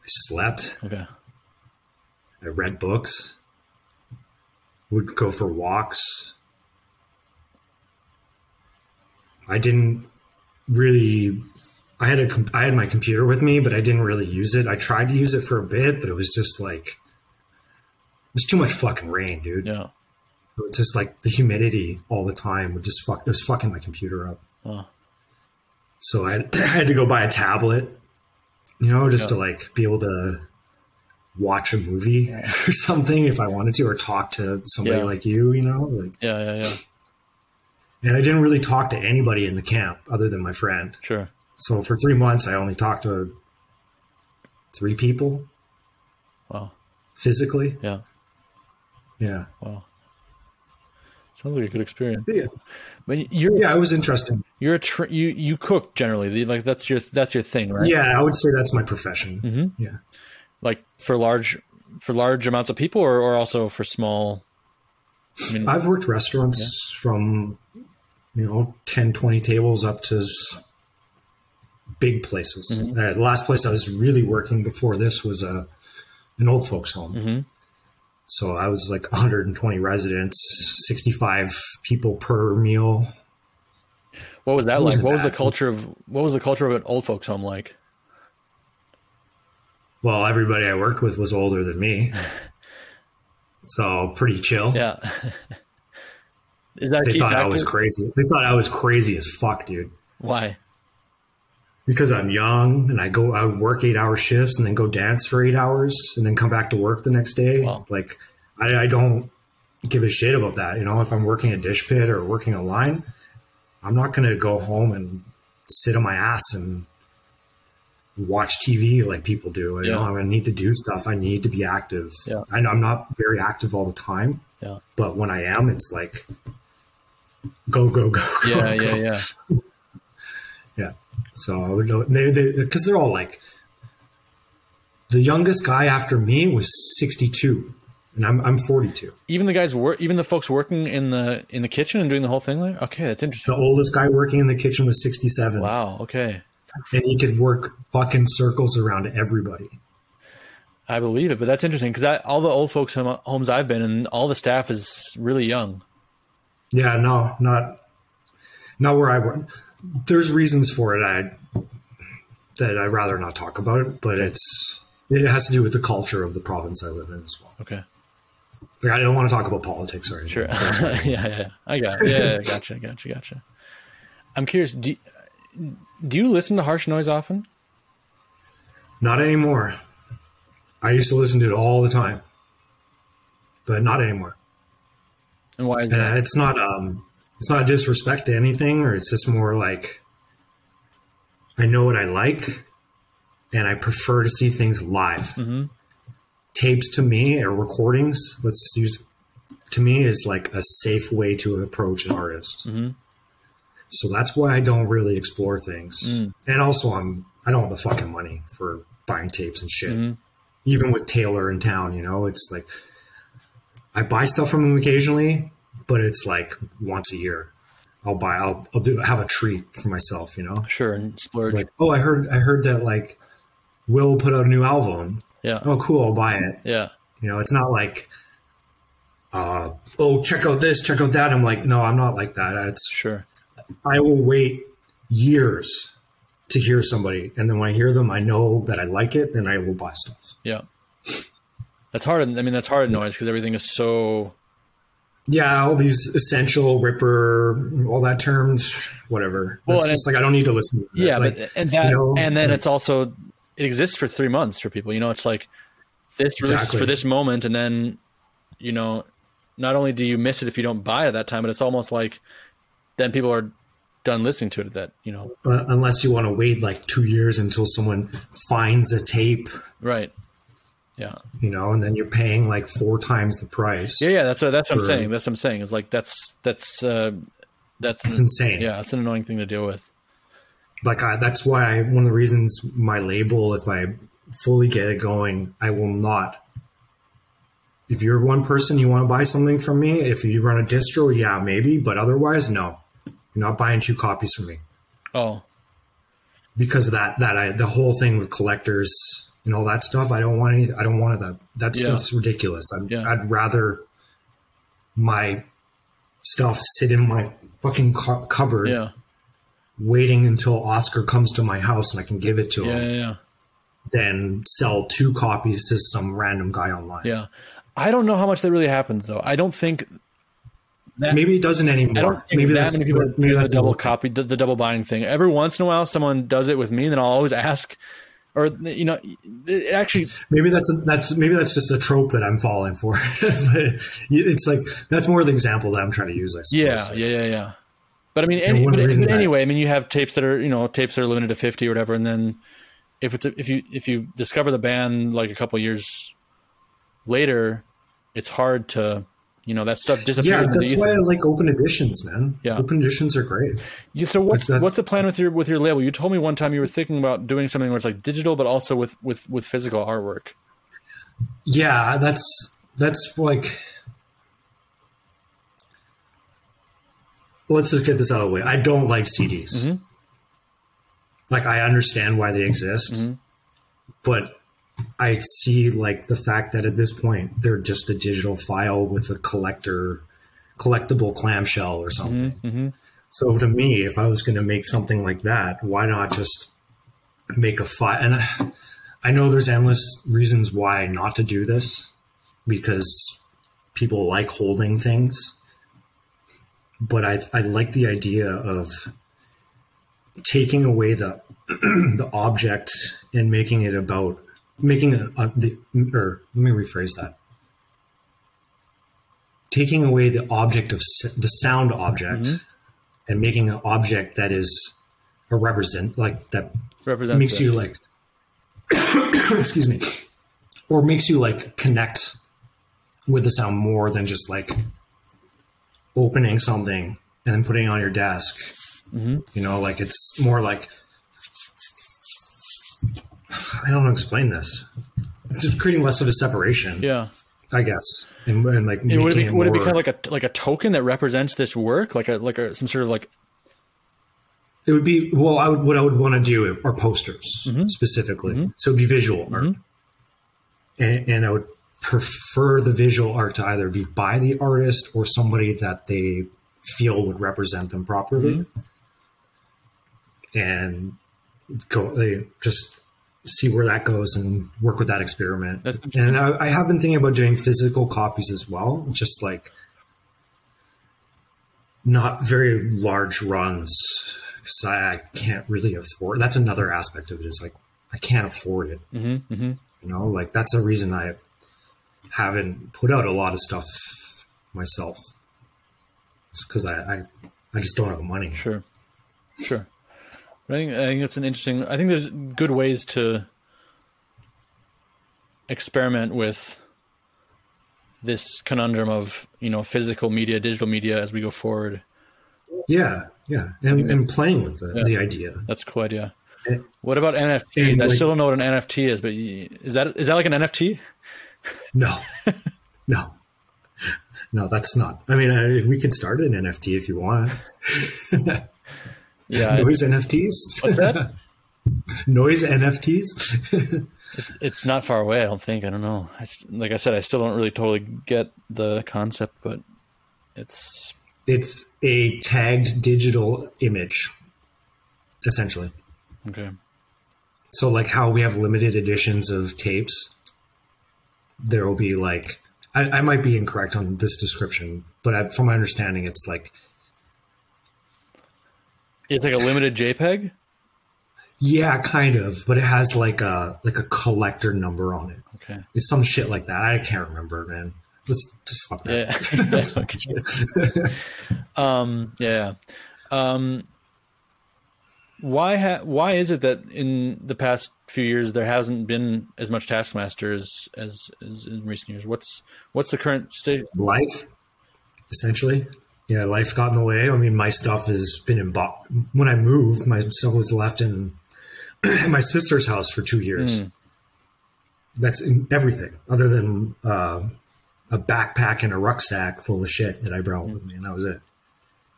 I slept. Okay. I read books, would go for walks. I didn't really. I had a I had my computer with me, but I didn't really use it. I tried to use it for a bit, but it was just like it was too much fucking rain, dude. Yeah. It was just like the humidity all the time would just fuck. It was fucking my computer up. Oh. So I, I had to go buy a tablet, you know, just to like be able to watch a movie or something if I wanted to, or talk to somebody Yeah. like you, you know. Like, Yeah. Yeah. Yeah. and I didn't really talk to anybody in the camp other than my friend. Sure. So for three months, I only talked to three people Wow. physically. Yeah. Yeah, Wow. Sounds like a good experience. yeah, But you're yeah. It was interesting. you're a tra- you you cook generally. Like that's your that's your thing, right? Yeah, I would say that's my profession. Mm-hmm. Yeah. Like for large for large amounts of people, or, or also for small. I mean, I've worked restaurants from, you know, 10, 20 tables up to big places. Mm-hmm. Uh, the last place I was really working before this was a, an old folks home. Mm-hmm. So I was like 120 residents, 65 people per meal. what was that like? wasn't What was the culture of what was the culture of an old folks home like? Well, everybody I worked with was older than me. So pretty chill. Yeah. Is that They thought I was crazy. They thought I was crazy as fuck, dude. Why? because I'm young and I go I would work eight hour shifts and then go dance for eight hours and then come back to work the next day. Wow. Like I, I don't give a shit about that. You know, if I'm working a dish pit or working a line, I'm not gonna go home and sit on my ass and watch TV like people do. Yeah. know, I need to do stuff. I need to be active. Yeah. I know I'm not very active all the time, Yeah. but when I am, it's like go, go, go, go, Yeah. go. Yeah. Yeah. Yeah. So I would know they they because they're all like the youngest guy after me was 62 and I'm I'm 42. Even the guys work. Even the folks working in the in the kitchen and doing the whole thing. Like, okay, that's interesting. The oldest guy working in the kitchen was 67 Wow. Okay. And he could work fucking circles around everybody. I believe it, but that's interesting because all the old folks homes I've been in, all the staff is really young. Yeah, no, not not where I work. There's reasons for it. I that I'd rather not talk about it, but it's it has to do with the culture of the province I live in as well. Okay. Like I don't want to talk about politics or anything. Sure. yeah, yeah, yeah. I got it. Yeah, gotcha, gotcha, gotcha. I'm curious. Do do you listen to harsh noise often? Not anymore. I used to listen to it all the time, but not anymore. And why is And that? it's not um, it's not a disrespect to anything, or it's just more like I know what I like, and I prefer to see things live. Tapes to me or recordings, let's use to me is like a safe way to approach an artist. So that's why I don't really explore things. And also, I'm I don't have the fucking money for buying tapes and shit. Even with Taylor in town, you know, it's like I buy stuff from him occasionally, but it's like once a year. I'll buy. I'll, I'll do have a treat for myself, you know. Sure, and splurge. Like, oh, I heard. I heard that like Will put out a new album. yeah, Oh, cool. I'll buy it. yeah, You know, it's not like, uh, oh, check out this, check out that. I'm like, no, I'm not like that. It's sure. I will wait years to hear somebody, and then when I hear them, I know that I like it. Then I will buy stuff. Yeah, that's hard. I mean, that's hard noise because everything is so. Yeah, all these essential ripper, all that terms, whatever. Well, It's just like I don't need to listen. to that. Yeah, Like, but and that you know, and then like- it's also it exists for three months for people. You know, it's like this Exactly. for this moment, and then you know, not only do you miss it if you don't buy it at that time, but it's almost like then people are done listening to it. That you know, uh, unless you want to wait like two years until someone finds a tape, right? Yeah, you know, and then you're paying like four times the price. yeah, yeah. That's what that's what I'm saying. That's what I'm saying. Is like that's that's uh, that's It's insane. Yeah, it's an annoying thing to deal with. like I, that's why I, one of the reasons my label if i fully get it going i will not if you're one person you want to buy something from me if you run a distro yeah maybe but otherwise no you're not buying two copies from me Oh, because of that that I, the whole thing with collectors and all that stuff i don't want any i don't want that that Yeah. stuff's ridiculous i Yeah. i'd rather my stuff sit in my fucking cu- cupboard yeah, waiting until oscar comes to my house and i can give it to yeah, him yeah, yeah. than sell two copies to some random guy online. yeah. I don't know how much that really happens though. I don't think that, Maybe it doesn't anymore. I don't think maybe that that's many people maybe the double copy, the, the double buying thing. Every once in a while, someone does it with me, and then I'll always ask, or you know, it actually, Maybe that's a, that's maybe that's just a trope that I'm falling for. but it's like that's more the example that I'm trying to use. I yeah, suppose. yeah, yeah, yeah. But I mean, any, but, the reasons but anyway, I mean, you have tapes that are you know tapes that are limited to fifty or whatever, and then if it's if you if you discover the band like a couple years later, it's hard to you know that stuff disappears. Yeah, that's why I like open editions, man. Yeah. open editions are great. You, so what's that- what's the plan with your with your label? You told me one time you were thinking about doing something where it's like digital, but also with with with physical artwork. Yeah, that's that's like. Let's just get this out of the way. I don't like CDs. Mm-hmm. Like I understand why they exist, Mm-hmm. but I see like the fact that at this point they're just a digital file with a collector collectible clamshell or something. Mm-hmm. So to me, if I was going to make something like that, why not just make a file? And I, I know there's endless reasons why not to do this because people like holding things. But I, I like the idea of taking away the the object and making it about making uh, the or let me rephrase that taking away the object of the sound object and making an object that is a represent like that Represents makes it. you like excuse me or makes you like connect with the sound more than just like opening something and then putting it on your desk Mm-hmm. you know like it's more like i don't know how to explain this it's just creating less of a separation Yeah. i guess and, and like And would it, be, would it be kind of like a like a token that represents this work, like a like a some sort of like It would be well. I would what I would want to do are posters Mm-hmm. specifically. So it'd be visual art, and, and I would prefer the visual art to either be by the artist or somebody that they feel would represent them properly, Mm-hmm. and go they just see where that goes and work with that experiment. And I, I have been thinking about doing physical copies as well, just like not very large runs because I, I can't really afford. That's another aspect of it. Is like I can't afford it. mm-hmm, mm-hmm. You know, like that's a reason I haven't put out a lot of stuff myself. It's because I, I I just don't have money. Sure, sure. I think I think it's an interesting. I think there's good ways to experiment with this conundrum of you know physical media, digital media as we go forward. Yeah, yeah, and, and playing with the, Yeah. the idea. That's a cool idea. And- What about NFTs? and, I still don't know what an NFT is, but is that is that like an NFT? No, no, no, that's not. I mean, I, we could start an NFT if you want. Yeah, Noise NFTs. what's that? Noise NFTs. It's, it's not far away. I don't think. I don't know. I like I said, I still don't really totally get the concept, but it's it's a tagged digital image, essentially. okay. So, like how we have limited editions of tapes, there will be like I, I might be incorrect on this description, but I, from my understanding, it's like It's like a limited JPEG. yeah, kind of, but it has like a like a collector number on it. Okay. It's some shit like that. I can't remember, man. Let's just fuck that. Yeah. Um. Yeah. Um. Why ha- Why is it that in the past few years there hasn't been as much Taskmaster as as, as in recent years? What's What's the current state? life, essentially. Yeah, life got in the way. I mean, my stuff has been in bo- when I moved. My stuff was left in my sister's house for two years. That's in everything other than uh, a backpack and a rucksack full of shit that I brought with me, and that was it.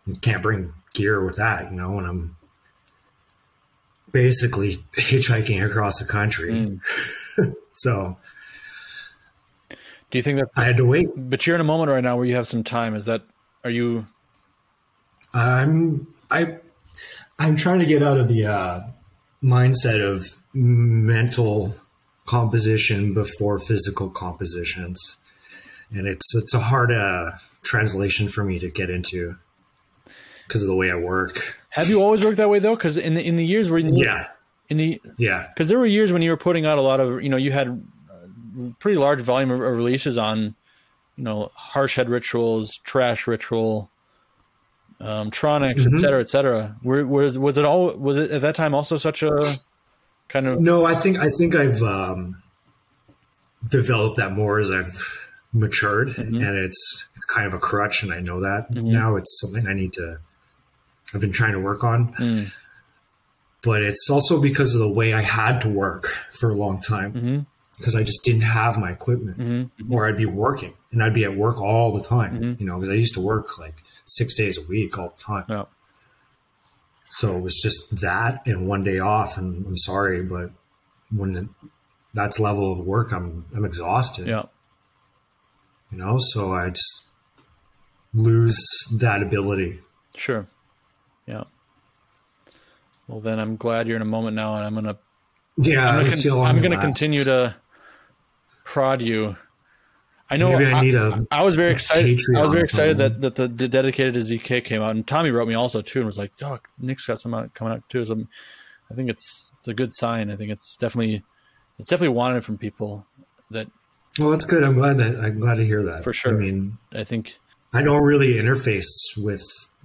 You can't bring gear with that, you know. And I'm basically hitchhiking across the country, so Do you think that? I had to wait. But you're in a moment right now where you have some time. Is that? Are you? I'm I I'm trying to get out of the uh, mindset of mental composition before physical compositions, and it's it's a hard uh, translation for me to get into because of the way I work. Have you always worked that way though? Because in the in the years where you, Yeah, in the yeah, because there were years when you were putting out a lot of you know you had a pretty large volume of releases on you know harsh head rituals trash ritual um Troniks et mm-hmm. cetera et cetera. Were, was was it all was it at that time also such a kind of No, I think I think I've um, developed that more as I've matured, mm-hmm. and it's it's kind of a crutch, and I know that. Mm-hmm. Now. It's something I need to. I've been trying to work on, mm. but it's also because of the way I had to work for a long time because I just didn't have my equipment, mm-hmm. Mm-hmm. or I'd be working and I'd be at work all the time. Mm-hmm. You know, because I used to work like six days a week all the time. yeah, So it was just that and one day off. And I'm sorry, but when that's level of work, I'm I'm exhausted. yeah You know, so I just lose that ability. sure yeah well then i'm glad you're in a moment now and i'm gonna Yeah, i'm gonna, con- I'm gonna continue to prod you I know. Maybe I I, need a I was very excited. I was very excited that, that the, the dedicated to ZK came out, and Tommy wrote me also too, and was like, "Oh, Nick's got some out, coming out too." So I think it's it's a good sign. I think it's definitely it's definitely wanted from people. That Well, that's good. I'm glad that I'm glad to hear that. For sure. I mean, I think I don't really interface with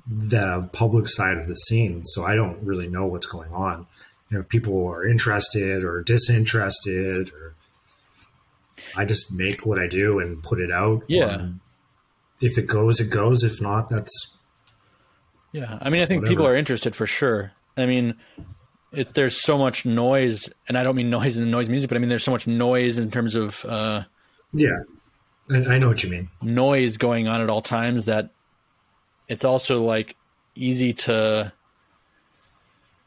the public side of the scene, so I don't really know what's going on. You know, if people are interested or disinterested, or I just make what I do and put it out. Yeah. Um, if it goes, it goes. If not, that's Yeah, I mean, I think Whatever. people are interested for sure. I mean, it, there's so much noise, and I don't mean noise in noise music, but I mean there's so much noise in terms of uh, yeah. I, I know what you mean. noise going on at all times that it's also like easy to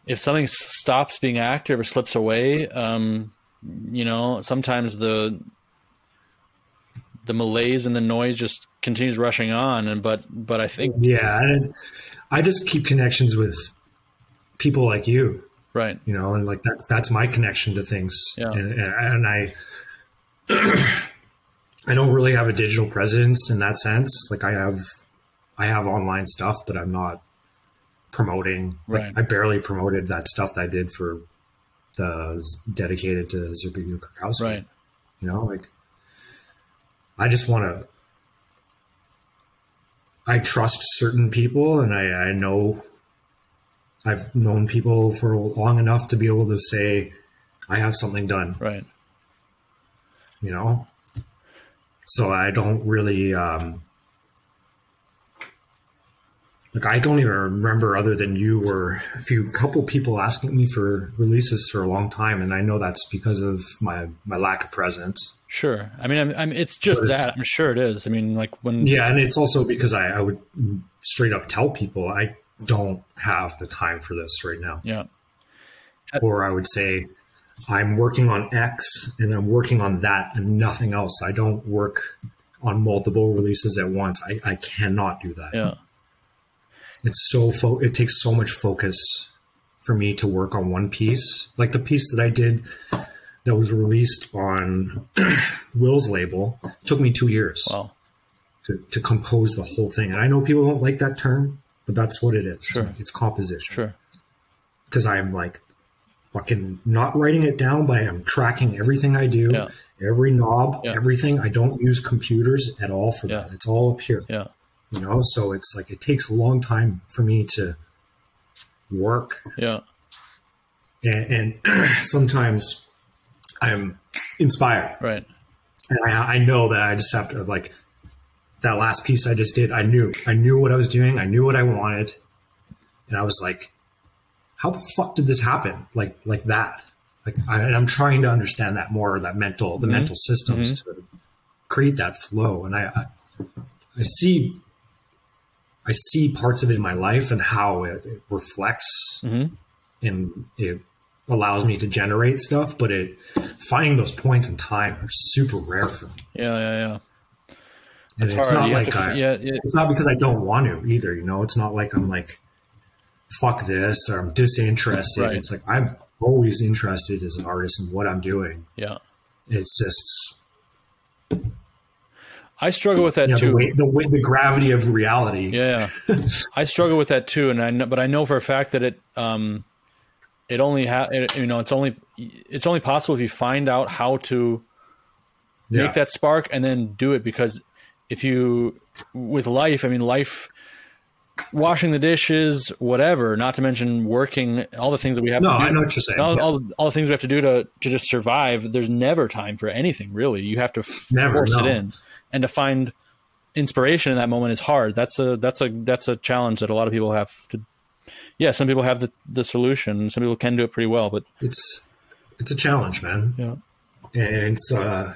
if something stops being active or slips away. Um, you know, sometimes the the malaise and the noise just continues rushing on, and but but I think Yeah, and I just keep connections with people like you. right, you know, and like that's that's my connection to things. Yeah. And, and I I don't really have a digital presence in that sense. Like I have I have online stuff, but I'm not promoting. like, I barely promoted that stuff that I did for the dedicated to Zbigniew Karkowski. right, You know, like I just want to. I trust certain people, and I, I know I've known people for long enough to be able to say I have something done. Right. You know, so I don't really. Um, like I don't even remember other than you were a few couple people asking me for releases for a long time, and I know that's because of my my lack of presence. Sure. I mean, I'm, I'm it's just But it's- that. I'm sure it is. I mean, like when Yeah, and it's also because I, I would straight up tell people I don't have the time for this right now, yeah, or I would say I'm working on X and I'm working on that and nothing else. I don't work on multiple releases at once. I, I cannot do that. yeah, it's so fo- it takes so much focus for me to work on one piece. Like the piece that i did that was released on will's label took me two years well, to, to compose the whole thing. And i know people don't like that term but that's what it is. Sure. it's composition. Sure. because i'm like fucking not writing it down but i am tracking everything i do Yeah. every knob Yeah. everything. I don't use computers at all for that. It's all up here. Yeah, you know so it's like it takes a long time for me to work. Yeah, and, and sometimes i'm inspired. Right. and I, I know that i just have to like that last piece i just did i knew i knew what i was doing i knew what i wanted. And i was like how the fuck did this happen? Like like that. Like I, and i'm trying to understand that more that mental the mm-hmm. mental systems mm-hmm. to create that flow. And I, I i see i see parts of it in my life and how it, it reflects Mhm. and it allows me to generate stuff but it finding those points in time are super rare for me Yeah, yeah, yeah. and it's not like to- I, yeah, it- it's not because I don't want to either. You know, it's not like I'm like, fuck this or I'm disinterested. Right. It's like I'm always interested as an artist in what I'm doing. yeah. It's just I struggle with that you know, too. the weight, the weight, the gravity of reality. Yeah, I struggle with that too, and I know, but I know for a fact that it um, it only ha- it, you know it's only it's only possible if you find out how to Yeah. make that spark and then do it because if you with life, I mean life washing the dishes, whatever, not to mention working, all the things that we have No, to do. I know what you're saying. All, Yeah. all, all the things we have to do to, to just survive, there's never time for anything really. You have to Never, force it in. And to find inspiration in that moment is hard. That's a that's a that's a challenge that a lot of people have to yeah, some people have the, the solution. Some people can do it pretty well, but It's it's a challenge, man. yeah. and it's uh,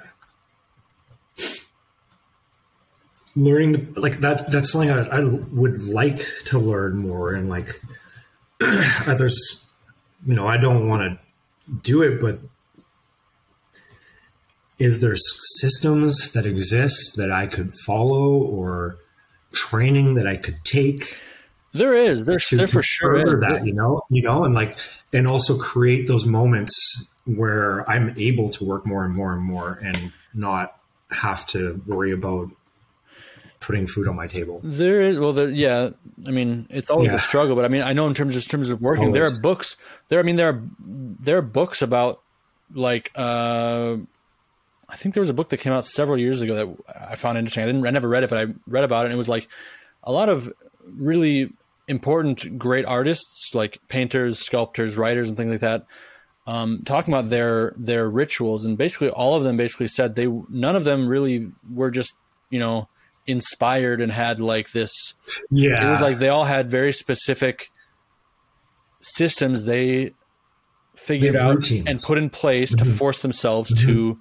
learning like that that's something I, I would like to learn more and like there's, you know i don't want to do it but is there systems that exist that i could follow or training that i could take There is. There's to, there to for sure further that, you know, you know, and like, and also create those moments where I'm able to work more and more and more and not have to worry about putting food on my table. There is well, there, yeah. I mean, it's always Yeah. a struggle, but I mean, I know in terms of in terms of working, there are books. There, I mean, there are there are books about like uh, I think there was a book that came out several years ago that I found interesting. I didn't, I never read it, but I read about it, and it was like a lot of really important, great artists, like painters, sculptors, writers, and things like that. Um, talking about their their rituals, and basically all of them basically said they none of them really were just you know inspired and had like this Yeah. it was like they all had very specific systems they figured out routines. and put in place to force themselves to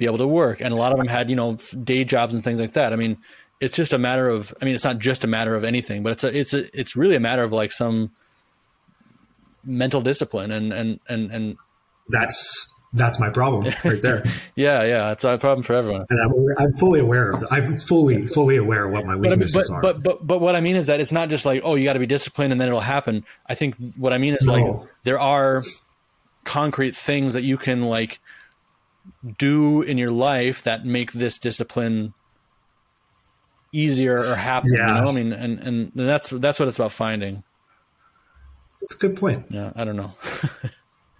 be able to work and a lot of them had you know day jobs and things like that i mean it's just a matter of i mean it's not just a matter of anything but it's a it's a it's really a matter of like some mental discipline and and and and that's, that's my problem right there. yeah yeah it's a problem for everyone and I'm, I'm fully aware of that. I'm fully, fully aware of what my But, I mean, weaknesses but, are. but but but what I mean is that it's not just like oh you got to be disciplined and then it'll happen. I think what I mean is like there are concrete things that you can like do in your life that make this discipline easier or happen. Yeah. You know, I mean, and and that's that's what it's about finding. it's a good point. Yeah, I don't know.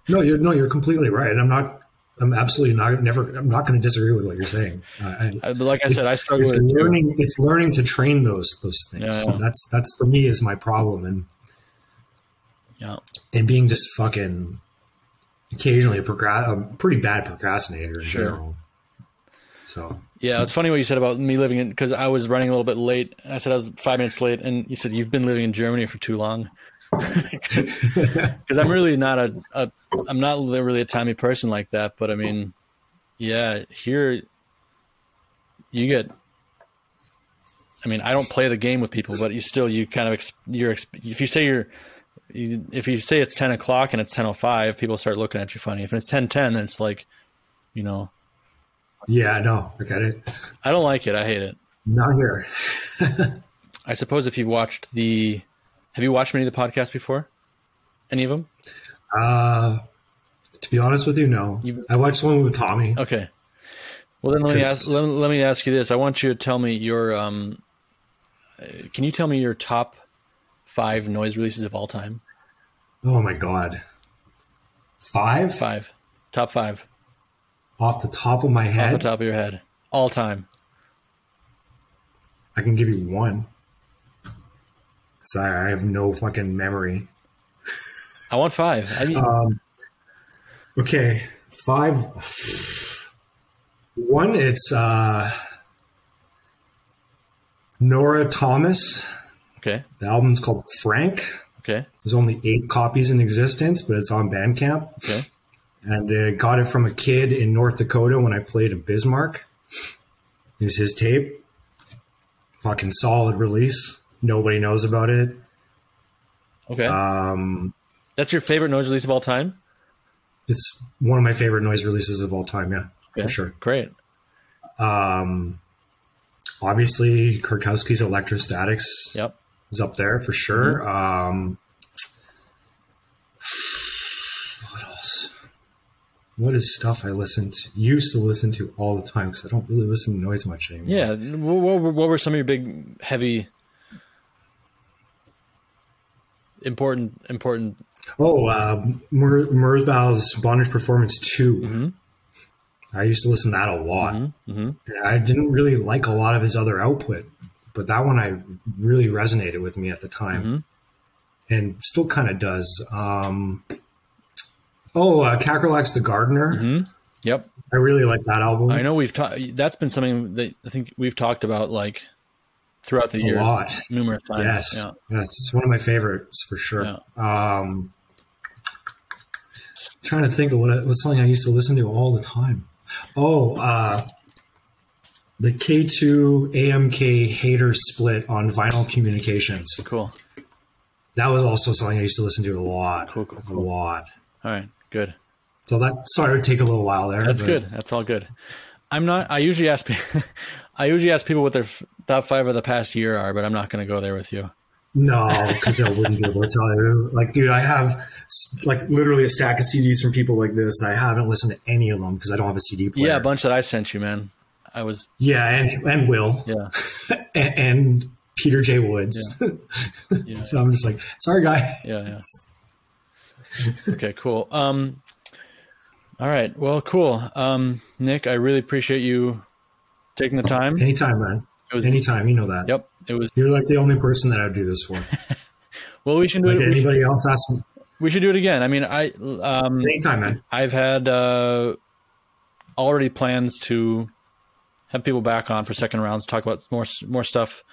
No, you're no, you're completely right. I'm not I'm absolutely not never. I'm not going to disagree with what you're saying. Uh, I, like I said, I struggle it's with it learning. It's learning to train those those things. Yeah, yeah. That's that's for me is my problem, and Yeah. and being just fucking occasionally a, procra- a pretty bad procrastinator in Sure. general. So Yeah, it's funny what you said about me living in because I was running a little bit late. I said I was five minutes late, and you said you've been living in Germany for too long. Because I'm really not a, a I'm not really a timey person like that. But I mean, yeah, here you get. I mean, I don't play the game with people, but you still you kind of ex- you're ex- if you say you're you, if you say it's ten o'clock and it's ten o five, people start looking at you funny. If it's ten ten, then it's like, you know, yeah, no, I get it. I don't like it. I hate it. Not here. I suppose if you've watched the, have you watched many of the podcasts before? Any of them? Uh, to be honest with you, no. You- I watched one with Tommy. Okay. Well, then let me ask. Let, let me ask you this. I want you to tell me your. Um, can you tell me your top five noise releases of all time? Oh my god, five Five. Top five off the top of my head? off the top of your head, all time. I can give you one. Sorry, I have no fucking memory. I want five. I mean, Um, okay, five. One, it's uh, Nora Thomas. Okay. The album's called Frank. Okay. There's only eight copies in existence, but it's on Bandcamp. Okay. And I got it from a kid in North Dakota when I played in Bismarck. It was his tape. Fucking solid release. Nobody knows about it. Okay. Um, That's your favorite noise release of all time. it's one of my favorite noise releases of all time. Yeah, Okay. for sure. Great. Um, obviously, Karkowski's Electrostatics Yep. Is up there for sure. Um, what else? What is stuff I listened to, used to listen to all the time because I don't really listen to noise much anymore. Yeah. What, what, were- what were some of your big, heavy, important, important? Oh, uh, Mer- Merzbow's Bondage Performance 2. Mm-hmm. I used to listen to that a lot. Mm-hmm. I didn't really like a lot of his other output, but that one I really resonated with me at the time. Mm-hmm. And still kind of does. Um, oh, uh, The Gardener. Yep. I really like that album Mm-hmm. I know we've talked. That's been something that I think we've talked about like throughout the a year lot. numerous times. Yes. Yeah. Yes. It's one of my favorites for sure. Um, trying to think of what, what's something I used to listen to all the time. Oh, uh, the K2 AMK hater split on vinyl communications. Cool. That was also something I used to listen to a lot. Cool, cool, A lot. All right. Good. So that sorry to take a little while there. That's but- good. That's all good. I'm not. I usually ask. I usually ask people what their top five of the past year are, but I'm not going to go there with you. No, because I wouldn't be able to tell you. Like, dude, I have like literally a stack of CDs from people like this, and I haven't listened to any of them because I don't have a CD player. Yeah, a bunch that I sent you, man. I was. Yeah, and and Will Yeah. and, and Peter J. Woods. Yeah. so I'm just like, sorry, guy. Yeah. Yeah. okay. Cool. Um. All right. Well. Cool. Um. Nick, I really appreciate you taking the time. Anytime, man. It was- Anytime. You know that. Yep. It was. You're like the only person that I'd do this for. Well, we should do Like it. We should, anybody else ask me. we should do it again. I mean, I um. Anytime, man. I've had uh, already plans to have people back on for second rounds, talk about more more stuff,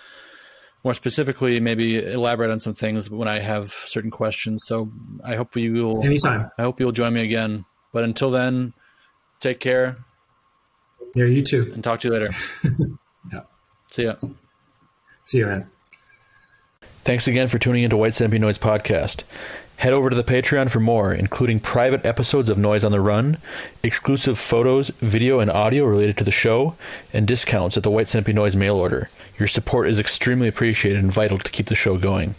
more specifically, maybe elaborate on some things when I have certain questions. So I hope you will. Anytime. I hope you'll join me again. But until then, take care Yeah, you too. and talk to you later. Yeah. See ya. See you, man. Thanks again for tuning into White Stampy Noise Podcast. Head over to the Patreon for more, including private episodes of Noise on the Run, exclusive photos, video, and audio related to the show, and discounts at the White Stampy Noise mail order. Your support is extremely appreciated and vital to keep the show going.